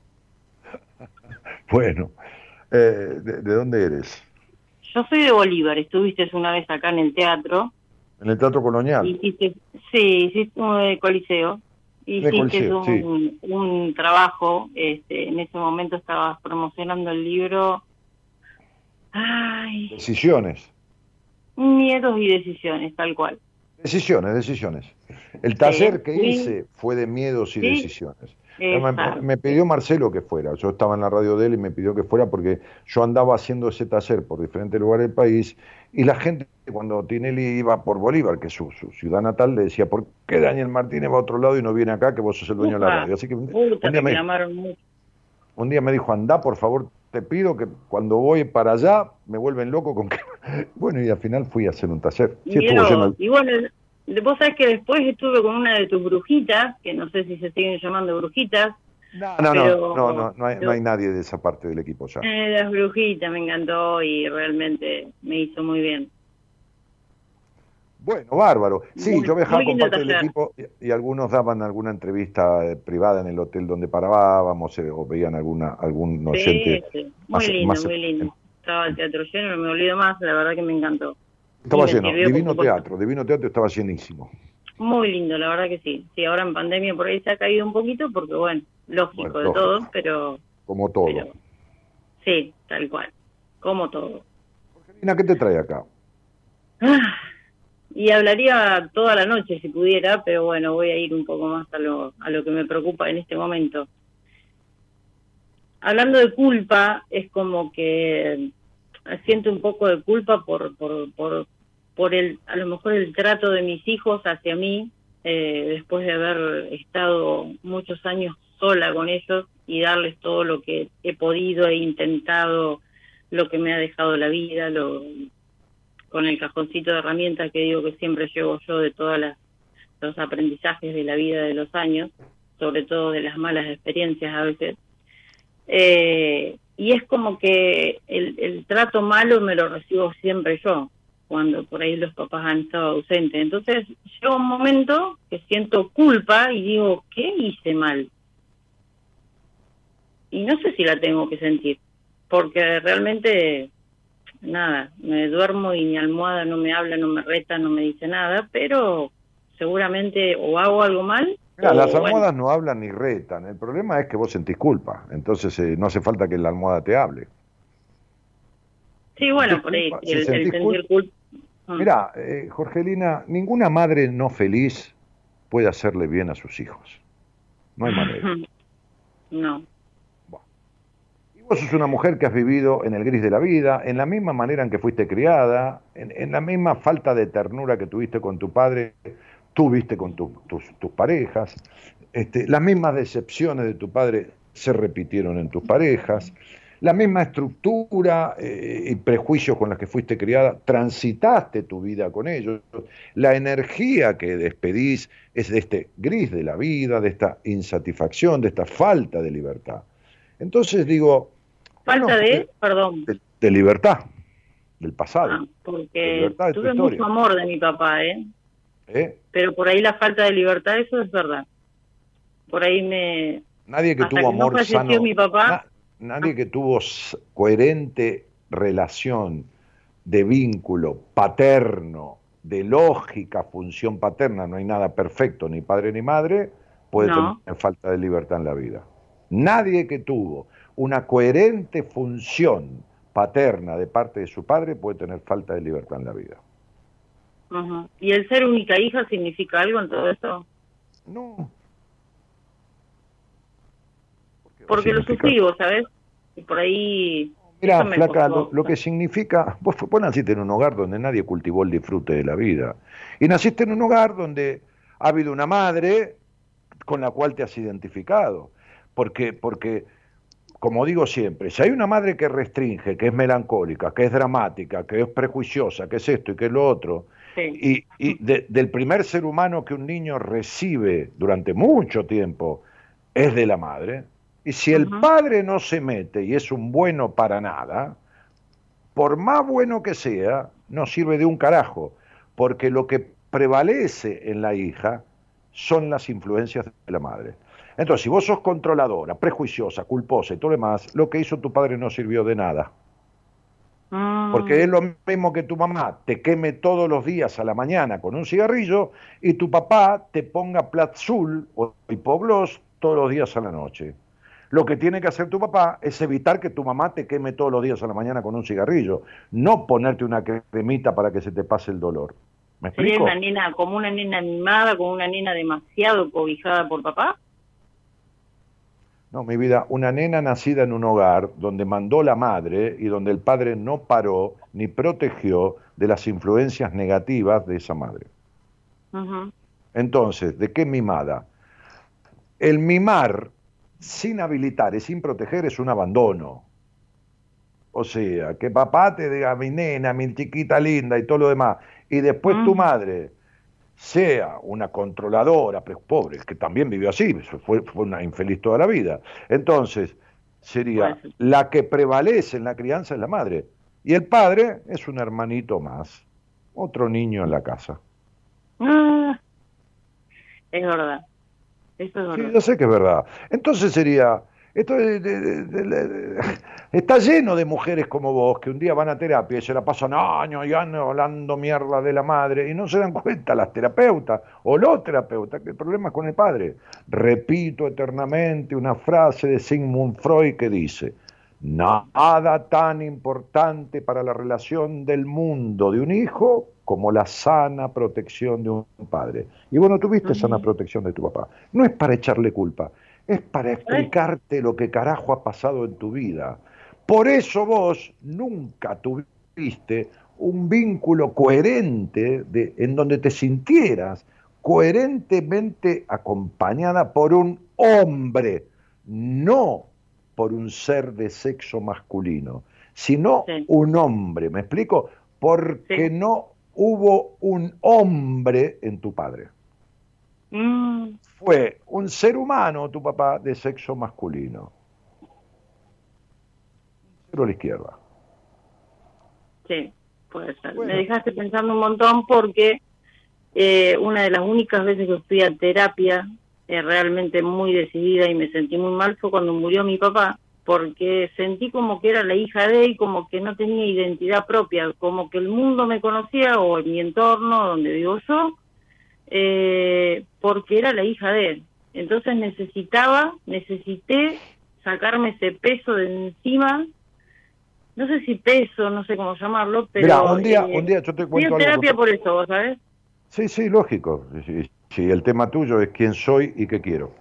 [laughs] Bueno, eh, ¿de, de dónde eres? Yo soy de Bolívar, estuviste una vez acá en el teatro, En el Teatro Colonial. hiciste, sí, hiciste de Coliseo, hiciste Coliseo, sí. un, un trabajo, este, en ese momento estabas promocionando el libro, ay, Decisiones. miedos y decisiones, tal cual. Decisiones, decisiones. El taller que sí. hice fue de miedos y decisiones. Me, pidió Marcelo que fuera. Yo estaba en la radio de él y me pidió que fuera porque yo andaba haciendo ese taller por diferentes lugares del país y la gente cuando Tinelli iba por Bolívar, que es su, su ciudad natal, le decía, ¿por qué Daniel Martínez va a otro lado y no viene acá que vos sos el dueño de la radio? Así que un, Puta, un día me, un día me dijo, anda, por favor, te pido que cuando voy para allá me vuelven loco con que... [laughs] Bueno, y al final fui a hacer un taller. Sí, Y bueno, vos sabés que después estuve con una de tus brujitas, que no sé si se siguen llamando brujitas, No, no, pero- no, no, no hay, no hay nadie de esa parte del equipo ya. eh, las brujitas me encantó y realmente me hizo muy bien. Bueno, bárbaro. Sí, Muy- yo viajaba con parte del equipo y, y algunos daban alguna entrevista eh, privada en el hotel donde parábamos eh, o veían alguna algún oyente. Sí, sí, muy más- lindo, más- muy lindo. Estaba el teatro lleno, no me olvido más, la verdad que me encantó. Estaba lleno, divino teatro, divino teatro estaba llenísimo. Muy lindo, la verdad que sí. Sí, ahora en pandemia por ahí se ha caído un poquito porque, bueno, lógico Bueno, de lógico. todo, pero Como todo. Pero- sí, tal cual, como todo. Marina, ¿qué te trae acá? Ah, [sighs] Y hablaría toda la noche si pudiera, pero bueno, voy a ir un poco más a lo, a lo que me preocupa en este momento. Hablando de culpa, es como que siento un poco de culpa por, por, por, por el, a lo mejor el trato de mis hijos hacia mí, eh, después de haber estado muchos años sola con ellos y darles todo lo que he podido, he intentado, lo que me ha dejado la vida, lo, con el cajoncito de herramientas que digo que siempre llevo yo de todos los aprendizajes de la vida de los años, sobre todo de las malas experiencias a veces. Eh, y es como que el, el trato malo me lo recibo siempre yo, cuando por ahí los papás han estado ausentes. Entonces llega un momento que siento culpa y digo, ¿qué hice mal? Y no sé si la tengo que sentir, porque realmente nada, me duermo y mi almohada no me habla, no me reta, no me dice nada, pero seguramente o hago algo mal. Mira, las bueno, almohadas no hablan ni retan. El problema es que vos sentís culpa. Entonces eh, no hace falta que la almohada te hable. sí, bueno, por ahí, culpa, si el, el sentís sentir culpa. Ah. Mira, eh, Jorgelina, ninguna madre no feliz puede hacerle bien a sus hijos. No hay manera. [laughs] No, Y vos sos una mujer que has vivido en el gris de la vida, en la misma manera en que fuiste criada, en, en la misma falta de ternura que tuviste con tu padre, tuviste con tu- tus, tus parejas, este, las mismas decepciones de tu padre se repitieron en tus parejas, la misma estructura eh, y prejuicios con los que fuiste criada, transitaste tu vida con ellos, la energía que despedís es de este gris de la vida, de esta insatisfacción, de esta falta de libertad. Entonces digo, falta bueno, de, perdón, de, de libertad, del pasado. ah, porque de tuve mucho amor de mi papá, ¿eh? ¿Eh? Pero por ahí la falta de libertad, eso es verdad. Por ahí me... Nadie que Hasta tuvo que amor sano, mi papá. na- nadie que tuvo coherente relación de vínculo paterno, de lógica, función paterna, no hay nada perfecto, ni padre ni madre, puede No. tener falta de libertad en la vida. Nadie que tuvo una coherente función paterna de parte de su padre puede tener falta de libertad en la vida. ¿Y el ser única hija significa algo en todo esto? No. Porque lo significa- vos ¿sabes? Y por ahí... Mira, flaca, lo, lo que significa, vos, vos naciste en un hogar donde nadie cultivó el disfrute de la vida. Y naciste en un hogar donde ha habido una madre con la cual te has identificado. Porque, porque como digo siempre, si hay una madre que restringe, que es melancólica, que es dramática, que es prejuiciosa, que es esto y que es lo otro, Sí. y, y de- del primer ser humano que un niño recibe durante mucho tiempo es de la madre, y si el padre no se mete y es un bueno para nada, por más bueno que sea, no sirve de un carajo, porque lo que prevalece en la hija son las influencias de la madre. Entonces, si vos sos controladora, prejuiciosa, culposa y todo lo demás, lo que hizo tu padre no sirvió de nada. Mm, Porque es lo mismo que tu mamá te queme todos los días a la mañana con un cigarrillo y tu papá te ponga Platzul o hipogloss todos los días a la noche. Lo que tiene que hacer tu papá es evitar que tu mamá te queme todos los días a la mañana con un cigarrillo, no ponerte una cremita para que se te pase el dolor. ¿Me Sería explico? una nena, como una nena mimada, como una nena demasiado cobijada por papá. No, mi vida, una nena nacida en un hogar donde mandó la madre y donde el padre no paró ni protegió de las influencias negativas de esa madre. Entonces, ¿de qué mimada? El mimar sin habilitar y sin proteger es un abandono. O sea, que papá te diga mi nena, mi chiquita linda y todo lo demás, y después tu madre sea una controladora, pero pobre, que también vivió así, fue, fue una infeliz toda la vida. Entonces, sería la que prevalece en la crianza es la madre, y el padre es un hermanito más, otro niño en la casa. Ah, es verdad. Eso es Sí, verdad. yo sé que es verdad. Entonces sería, esto de- de- [laughs] está lleno de mujeres como vos que un día van a terapia y se la pasan años y años hablando mierda de la madre y no se dan [laughs] cuenta las terapeutas o los terapeutas que el problema es con el padre. Repito eternamente una frase de Sigmund Freud que dice, nada tan importante para la relación del mundo de un hijo como la sana protección de un padre. Y vos no tuviste sana protección de tu papá. No es para echarle culpa, es para explicarte lo que carajo ha pasado en tu vida. Por eso vos nunca tuviste un vínculo coherente de, en donde te sintieras coherentemente acompañada por un hombre, no por un ser de sexo masculino, sino Sí. un hombre. ¿Me explico? Porque Sí. no hubo un hombre en tu padre. Mm, Fue un ser humano, tu papá, de sexo masculino. Cero a la izquierda. sí, puede ser. Bueno. Me dejaste pensando un montón porque eh, una de las únicas veces que fui a terapia eh, realmente muy decidida y me sentí muy mal fue cuando murió mi papá porque sentí como que era la hija de él y como que no tenía identidad propia, como que el mundo me conocía o en mi entorno donde vivo yo, eh, porque era la hija de él. Entonces necesitaba, necesité sacarme ese peso de encima, no sé si peso, no sé cómo llamarlo, pero... Mira, un día, eh, un día yo te cuento terapia por eso, ¿vos ¿sabes? Sí, sí, lógico. Sí, sí, el tema tuyo es quién soy y qué quiero.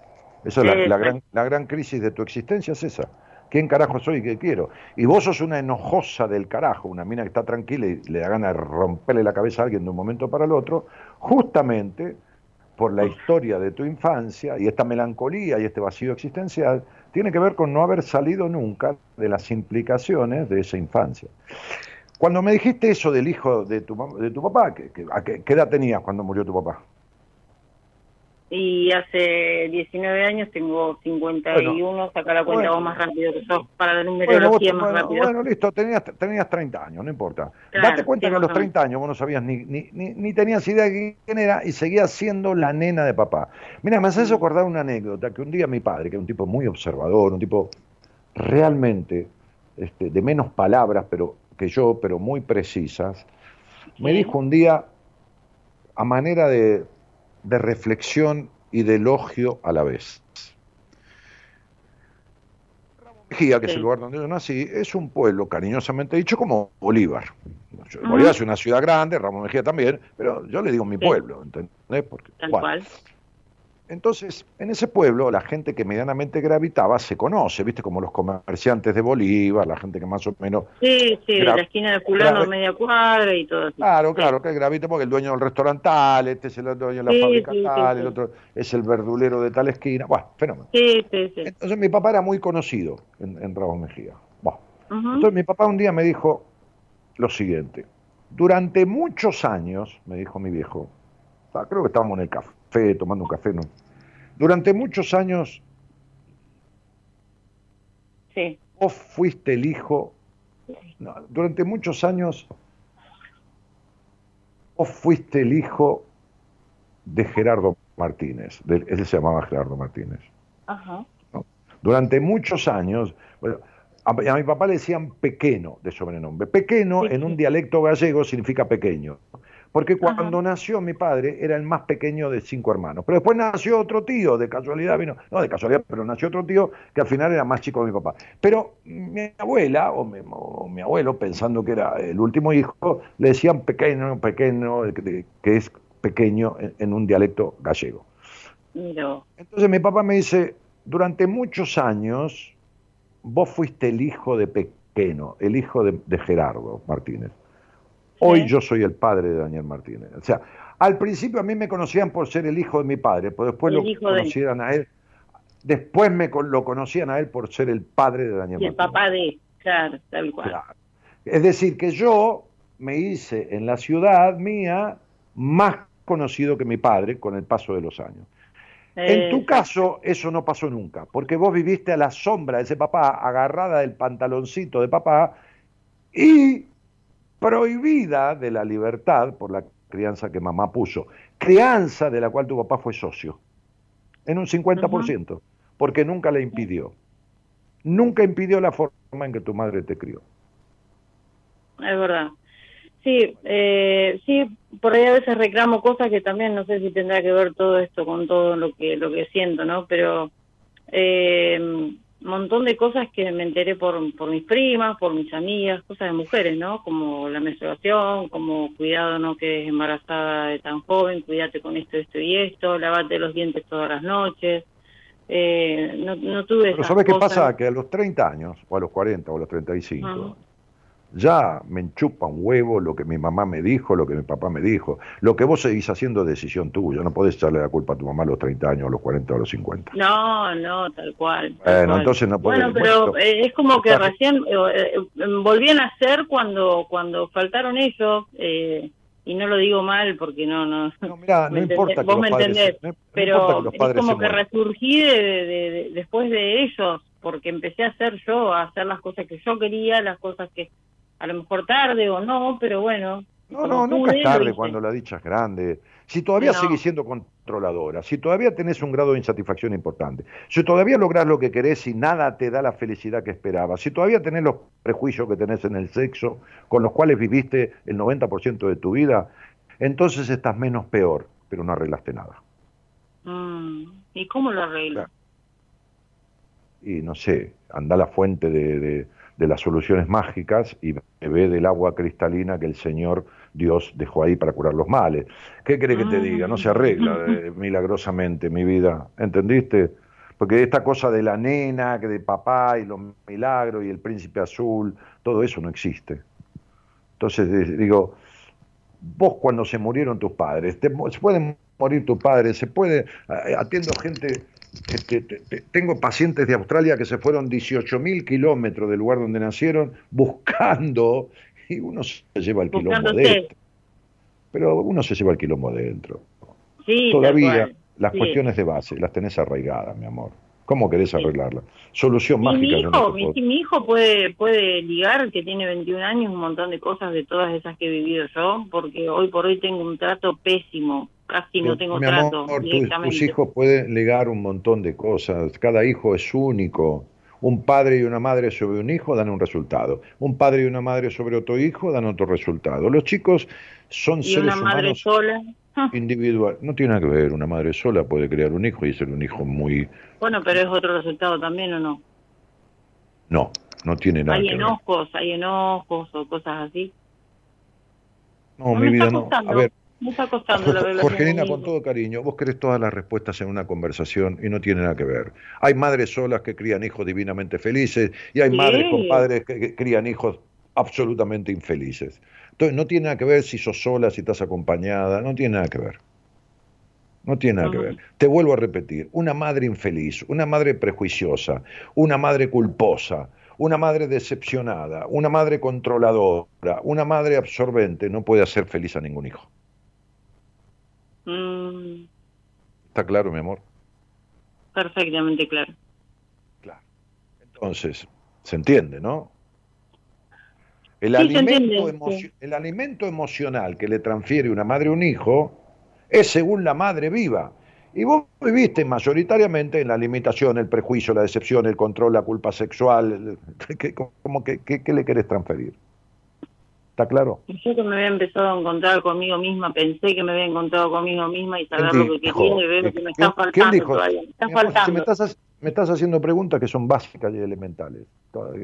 Esa es la, gran, la gran crisis de tu existencia, es esa. ¿Quién carajo soy y qué quiero? Y vos sos una enojosa del carajo, una mina que está tranquila y le da ganas de romperle la cabeza a alguien de un momento para el otro, justamente por la historia de tu infancia y esta melancolía y este vacío existencial, tiene que ver con no haber salido nunca de las implicaciones de esa infancia. Cuando me dijiste eso del hijo de tu, de tu papá, ¿qué, qué- a qué- qué edad tenías cuando murió tu papá? Y hace 19 años tengo 51, saca la cuenta Bueno. vos más rápido que yo, para la Bueno, numerología vos- más bueno, rápido. bueno, listo, tenías, tenías 30 años, no importa. Claro, Date cuenta que a los o menos. 30 años vos no sabías ni, ni, ni, ni tenías idea de quién era y seguías siendo la nena de papá. Mira, me haces acordar una anécdota que un día mi padre, que es un tipo muy observador, un tipo realmente este, de menos palabras pero que yo, pero muy precisas, me dijo un día, a manera de, de reflexión y de elogio a la vez. Mejía, que es el lugar donde yo nací, es un pueblo cariñosamente dicho como Bolívar. Yo-. Bolívar es una ciudad grande, Ramón Mejía también, pero yo le digo mi Sí. pueblo, ¿entendés? Porque, Tal bueno, cual. Entonces, en ese pueblo, la gente que medianamente gravitaba se conoce, ¿viste? Como los comerciantes de Bolívar, la gente que más o menos. Sí, sí, de la esquina de fulano media cuadra y todo así. Claro, claro, que gravita porque el dueño del restaurante tal, este es el dueño de la Sí, fábrica sí, tal, el otro es el verdulero de tal esquina. Bueno, fenómeno. Sí, sí, sí. Entonces mi papá era muy conocido en, en Ramos Mejía. Bueno, entonces mi papá un día me dijo lo siguiente. Durante muchos años, me dijo mi viejo, ah, creo que estábamos en el café, tomando un café, ¿no? Durante muchos años Sí. vos fuiste el hijo, no, durante muchos años vos fuiste el hijo de Gerardo Martínez, de- él se llamaba Gerardo Martínez. Ajá. Durante muchos años, bueno, a, a mi papá le decían pequeño de sobrenombre. Pequeño en un dialecto gallego significa pequeño. Porque cuando nació mi padre era el más pequeño de cinco hermanos. Pero después nació otro tío, de casualidad vino, no de casualidad, pero nació otro tío que al final era más chico que mi papá. Pero mi abuela o mi, o mi abuelo, pensando que era el último hijo, le decían pequeño, pequeño, que es pequeño en- en un dialecto gallego. Mira, Entonces mi papá me dice, durante muchos años vos fuiste el hijo de Pequeno, el hijo de, de Gerardo Martínez. Hoy yo soy el padre de Daniel Martínez. O sea, al principio a mí me conocían por ser el hijo de mi padre, pero después El lo conocieran a él. Después me lo conocían a él por ser el padre de Daniel y el Martínez. papá de, claro, tal cual. Claro. Es decir, que yo me hice en la ciudad mía más conocido que mi padre con el paso de los años. En tu caso, eso no pasó nunca, porque vos viviste a la sombra de ese papá, agarrada del pantaloncito de papá y prohibida de la libertad por la crianza que mamá puso. Crianza de la cual tu papá fue socio, en un 50%, porque nunca le impidió. Nunca impidió la forma en que tu madre te crió. Es verdad. Sí, eh, sí, por ahí a veces reclamo cosas que también no sé si tendrá que ver todo esto con todo lo que lo que siento, ¿no? Pero eh, montón de cosas que me enteré por, por mis primas, por mis amigas, cosas de mujeres, ¿no? Como la menstruación, como cuidado, no que es embarazada de tan joven, cuídate con esto, esto y esto, lavate los dientes todas las noches. Eh, no, no tuve Pero esas ¿sabes qué pasa? Que a los 30 años, o a los 40, o a los 35, Ujú. Ya me enchupa un huevo lo que mi mamá me dijo, lo que mi papá me dijo. Lo que vos seguís haciendo es decisión tuya. No podés echarle la culpa a tu mamá a los 30 años, a los 40 o a los 50. No, no, tal cual. tal Bueno, cual. entonces no podés. Bueno, pero Bueno, eh, es como que recién eh, eh, volví a nacer cuando cuando faltaron ellos, eh, y no lo digo mal porque no, no. mirá, [laughs] no ¿me entendés? importa que Vos me entendés, se- no- no pero es como que resurgí de, de- de- después de ellos, porque empecé a hacer yo, a hacer las cosas que yo quería, las cosas que a lo mejor tarde o no, pero bueno. No, no, nunca es tarde cuando la dicha es grande. Si todavía No. seguís siendo controladora, si todavía tenés un grado de insatisfacción importante, si todavía lográs lo que querés y nada te da la felicidad que esperabas, si todavía tenés los prejuicios que tenés en el sexo, con los cuales viviste el 90% de tu vida, entonces estás menos peor, pero no arreglaste nada. Mm, ¿Y cómo lo arreglo? y no sé, anda a la fuente de, de- de las soluciones mágicas y bebe del agua cristalina que el Señor Dios dejó ahí para curar los males. ¿Qué cree que te diga? No se arregla eh, [laughs] milagrosamente mi vida, ¿entendiste? Porque esta cosa de la nena, que de papá y los milagros y el príncipe azul, todo eso no existe. Entonces eh, digo, vos cuando se murieron tus padres, te, se pueden morir tus padres, se puede, eh, atiendo gente, este, te- te- tengo pacientes de Australia que se fueron 18 mil kilómetros del lugar donde nacieron [laughs] buscando, y uno se lleva el quilombo Buscándote. dentro. Pero uno se lleva el quilombo dentro. Sí, Todavía las Sí. cuestiones de base las tenés arraigadas, mi amor. ¿Cómo querés arreglarlas? Solución Y mágica. mi no hijo, mi, hijo puede puede ligar, que tiene 21 años, un montón de cosas de todas esas que he vivido yo, porque hoy por hoy tengo un trato pésimo, casi no tengo Mi trato amor, directamente. tus hijos pueden legar un montón de cosas. Cada hijo es único. Un padre y una madre sobre un hijo dan un resultado. Un padre y una madre sobre otro hijo dan otro resultado. Los chicos son y seres una madre humanos sola. Ah, individuales. No tiene nada que ver. Una madre sola puede crear un hijo y ser un hijo muy... Bueno, pero es otro resultado también, ¿o no? No, no tiene nada Hay que ver. enojos, hay enojos o cosas así. No, No mi me vida está no. A ver, me está costando la Jorgelina, con todo cariño, vos querés todas las respuestas en una conversación y no tiene nada que ver. Hay madres solas que crían hijos divinamente felices y hay madres con padres que crían hijos absolutamente infelices. Entonces no tiene nada que ver si sos sola, si estás acompañada, no tiene nada que ver. No tiene nada que ver. Te vuelvo a repetir, una madre infeliz, una madre prejuiciosa, una madre culposa, una madre decepcionada, una madre controladora, una madre absorbente no puede hacer feliz a ningún hijo. Mm, ¿Está claro, mi amor? perfectamente claro. Entonces, se entiende, ¿no? El, Sí, alimento el alimento emocional que le transfiere una madre a un hijo es según la madre viva. Y vos viviste mayoritariamente en la limitación, el prejuicio, la decepción, el control, la culpa sexual. [laughs] ¿Qué, como que, qué- qué le querés transferir? ¿Está claro? Yo que me había empezado a encontrar conmigo misma, pensé que me había encontrado conmigo misma y saber ¿Quién lo que quería y veo que me está ¿Quién- faltando quién dijo? todavía. Me está si estás, me estás haciendo preguntas que son básicas y elementales.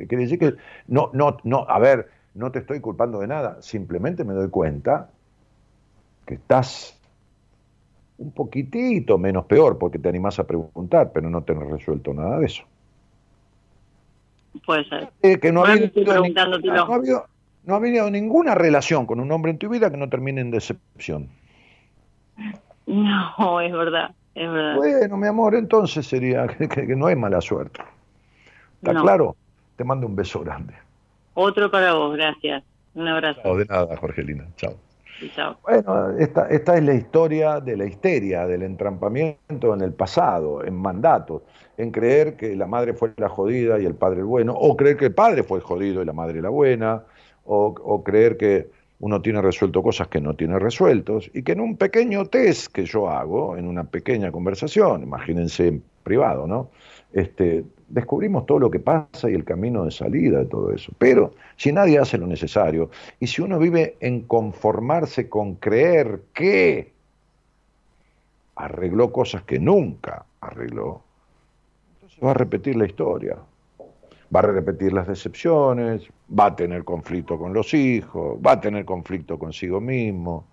Quiere decir que no, no, no, a ver, no te estoy culpando de nada, simplemente me doy cuenta que estás un poquitito menos peor porque te animás a preguntar, pero no tenés resuelto nada de eso. Puede ser. Eh, que no ha, habido, estoy ni- preguntándotelo. no, ha habido, no ha habido ninguna relación con un hombre en tu vida que no termine en decepción. No, es verdad, es verdad. Bueno, mi amor, entonces sería que, [laughs] que- que no hay mala suerte. ¿Está No. claro? Te mando un beso grande. Otro para vos, gracias. Un abrazo. No, de nada, Jorgelina. Chao. Bueno, esta, esta es la historia de la histeria, del entrampamiento en el pasado, en mandatos, en creer que la madre fue la jodida y el padre el bueno, o creer que el padre fue el jodido y la madre la buena, o, o creer que uno tiene resuelto cosas que no tiene resueltos, y que en un pequeño test que yo hago, en una pequeña conversación, imagínense en privado, ¿no? Este, descubrimos todo lo que pasa y el camino de salida de todo eso. Pero si nadie hace lo necesario, y si uno vive en conformarse con creer que arregló cosas que nunca arregló, entonces va a repetir la historia. Va a repetir las decepciones, va a tener conflicto con los hijos, va a tener conflicto consigo mismo,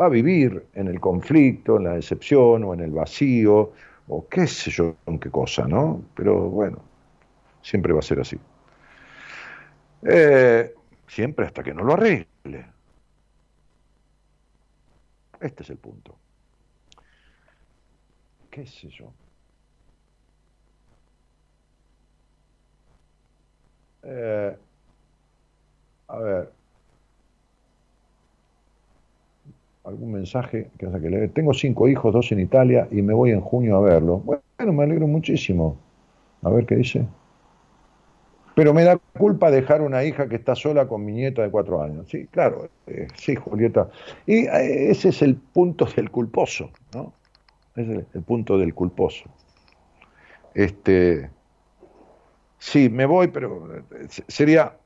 va a vivir en el conflicto, en la decepción o en el vacío, o qué sé yo, en qué cosa, ¿no? Pero bueno, siempre va a ser así. Eh, siempre hasta que no lo arregle. Este es el punto. ¿Qué sé yo? Eh, a ver. ¿Algún mensaje que que leer? Tengo cinco hijos, dos en Italia y me voy en junio a verlo. Bueno, me alegro muchísimo. A ver qué dice. Pero me da culpa dejar una hija que está sola con mi nieta de cuatro años. Sí, claro, eh, sí, Julieta. Y eh, ese es el punto del culposo, ¿no? Ese es el, punto del culposo. Este, sí, me voy, pero eh, se- sería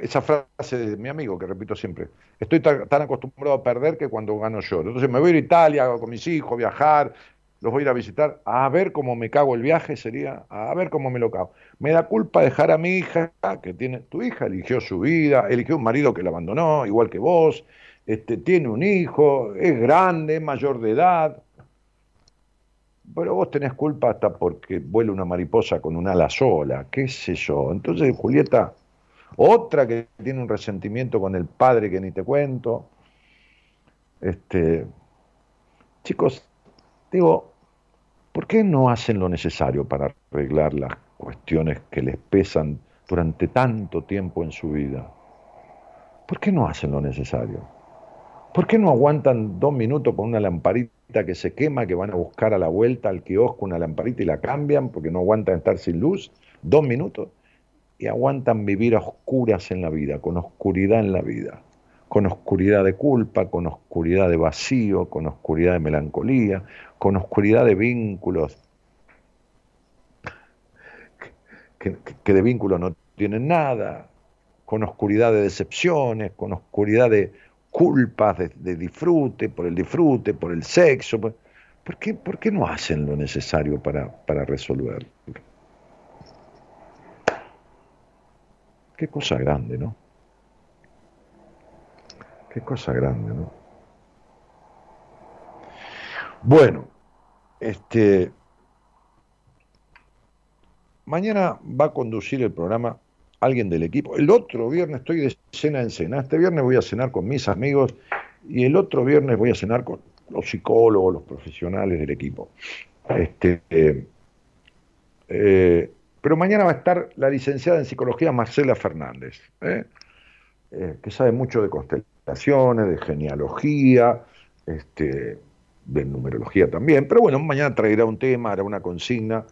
esa frase de mi amigo que repito siempre. Estoy tan, tan acostumbrado a perder que cuando gano yo. Entonces me voy a ir a Italia con mis hijos, viajar, los voy a ir a visitar, a ver cómo me cago el viaje sería, a ver cómo me lo cago. Me da culpa dejar a mi hija, que tiene, tu hija eligió su vida, eligió un marido que la abandonó, igual que vos, este, tiene un hijo, es grande, es mayor de edad, pero vos tenés culpa hasta porque vuela una mariposa con un ala sola, qué sé yo. Entonces, Julieta, otra que tiene un resentimiento con el padre que ni te cuento. Este, chicos, digo, ¿por qué no hacen lo necesario para arreglar las cuestiones que les pesan durante tanto tiempo en su vida? ¿Por qué no hacen lo necesario? ¿Por qué no aguantan dos minutos con una lamparita que se quema, que van a buscar a la vuelta al kiosco una lamparita y la cambian porque no aguantan estar sin luz? Dos minutos y aguantan vivir a oscuras en la vida, con oscuridad en la vida, con oscuridad de culpa, con oscuridad de vacío, con oscuridad de melancolía, con oscuridad de vínculos, que, de vínculos no tienen nada, con oscuridad de decepciones, con oscuridad de culpas, de, de disfrute, por el disfrute, por el sexo. por- ¿Por qué, por qué no hacen lo necesario para, para resolverlo? Qué cosa grande, ¿no? Qué cosa grande, ¿no? Bueno, este. Mañana va a conducir el programa alguien del equipo. El otro viernes estoy de cena en cena. Este viernes voy a cenar con mis amigos y el otro viernes voy a cenar con los psicólogos, los profesionales del equipo. Este, eh, eh, pero mañana va a estar la licenciada en psicología Marcela Fernández, ¿eh? Eh, que sabe mucho de constelaciones, de genealogía, este, de numerología también. Pero bueno, mañana traerá un tema, hará una consigna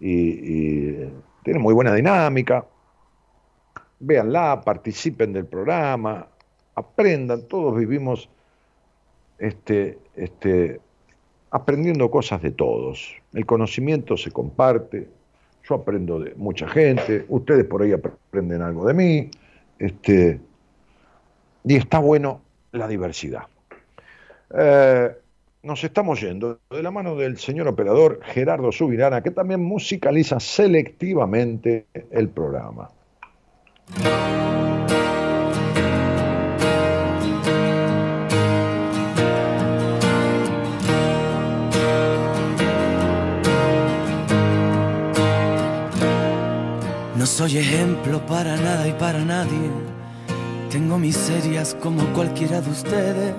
y, tiene muy buena dinámica. Véanla, participen del programa, aprendan, todos vivimos este, este, aprendiendo cosas de todos. El conocimiento se comparte, yo aprendo de mucha gente, ustedes por ahí aprenden algo de mí, este, y está bueno la diversidad. Eh, nos estamos yendo de la mano del señor operador Gerardo Subirana, que también musicaliza selectivamente el programa. Soy ejemplo para nada y para nadie. Tengo miserias como cualquiera de ustedes.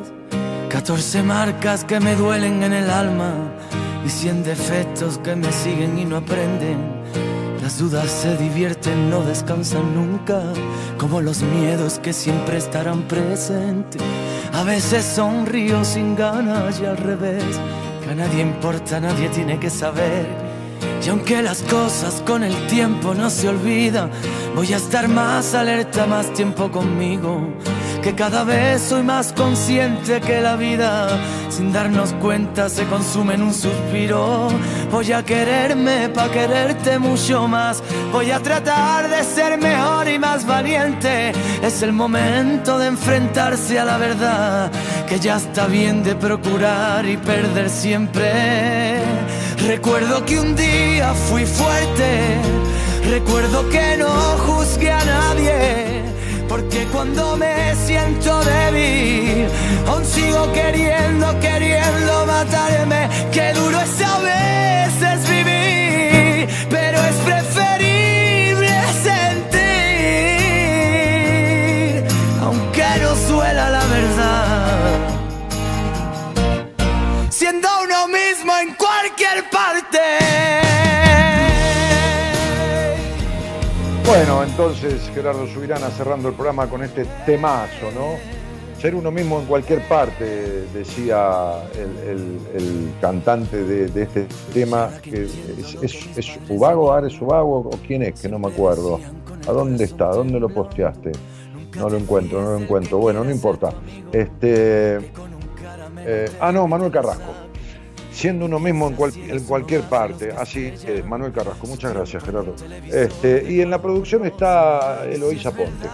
14 marcas que me duelen en el alma y 100 defectos que me siguen y no aprenden. Las dudas se divierten, no descansan nunca, como los miedos que siempre estarán presentes. A veces sonrío sin ganas y al revés, que a nadie importa, nadie tiene que saber. Y aunque las cosas con el tiempo no se olvidan, voy a estar más alerta, más tiempo conmigo. Que cada vez soy más consciente que la vida, sin darnos cuenta, se consume en un suspiro. Voy a quererme para quererte mucho más. Voy a tratar de ser mejor y más valiente. Es el momento de enfrentarse a la verdad, que ya está bien de procurar y perder siempre. Recuerdo que un día fui fuerte, recuerdo que no juzgué a nadie, porque cuando me siento débil, aún sigo queriendo, queriendo matarme. Qué duro es Bueno, entonces Gerardo Subirana cerrando el programa con este temazo, ¿no? Ser uno mismo en cualquier parte, decía el, cantante de, este tema, que es, es, es Ubago, Ares Ubago, o quién es, que no me acuerdo. ¿A dónde está? ¿A dónde lo posteaste? No lo encuentro, no lo encuentro. Bueno, no importa. Este, eh, ah, no, Manuel Carrasco. Siendo uno mismo en, cual- en cualquier parte. Así Manuel Carrasco. Muchas gracias, Gerardo. Este, y en la producción está Eloísa Ponte.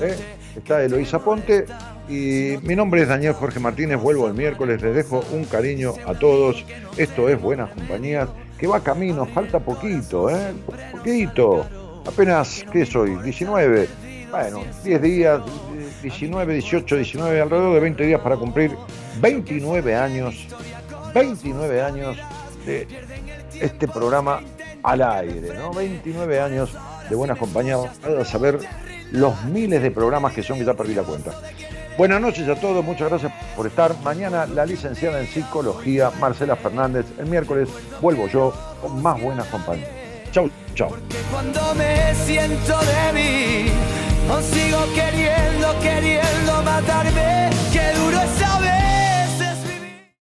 ¿eh? Está Eloísa Ponte. Y mi nombre es Daniel Jorge Martínez. Vuelvo el miércoles. Les dejo un cariño a todos. Esto es Buenas Compañías. Que va camino. Falta poquito, ¿eh? Poquito. Apenas, ¿qué soy? 19. Bueno, 10 días. 19, 18, 19. Alrededor de 20 días para cumplir 29 años 29 años de este programa al aire, ¿no? 29 años de buenas compañías. A saber los miles de programas que son que ya perdí la cuenta. Buenas noches a todos, muchas gracias por estar. Mañana la licenciada en psicología, Marcela Fernández. El miércoles vuelvo yo con más buenas compañías. Chau, chau. Cuando me siento débil, sigo queriendo, queriendo matarme.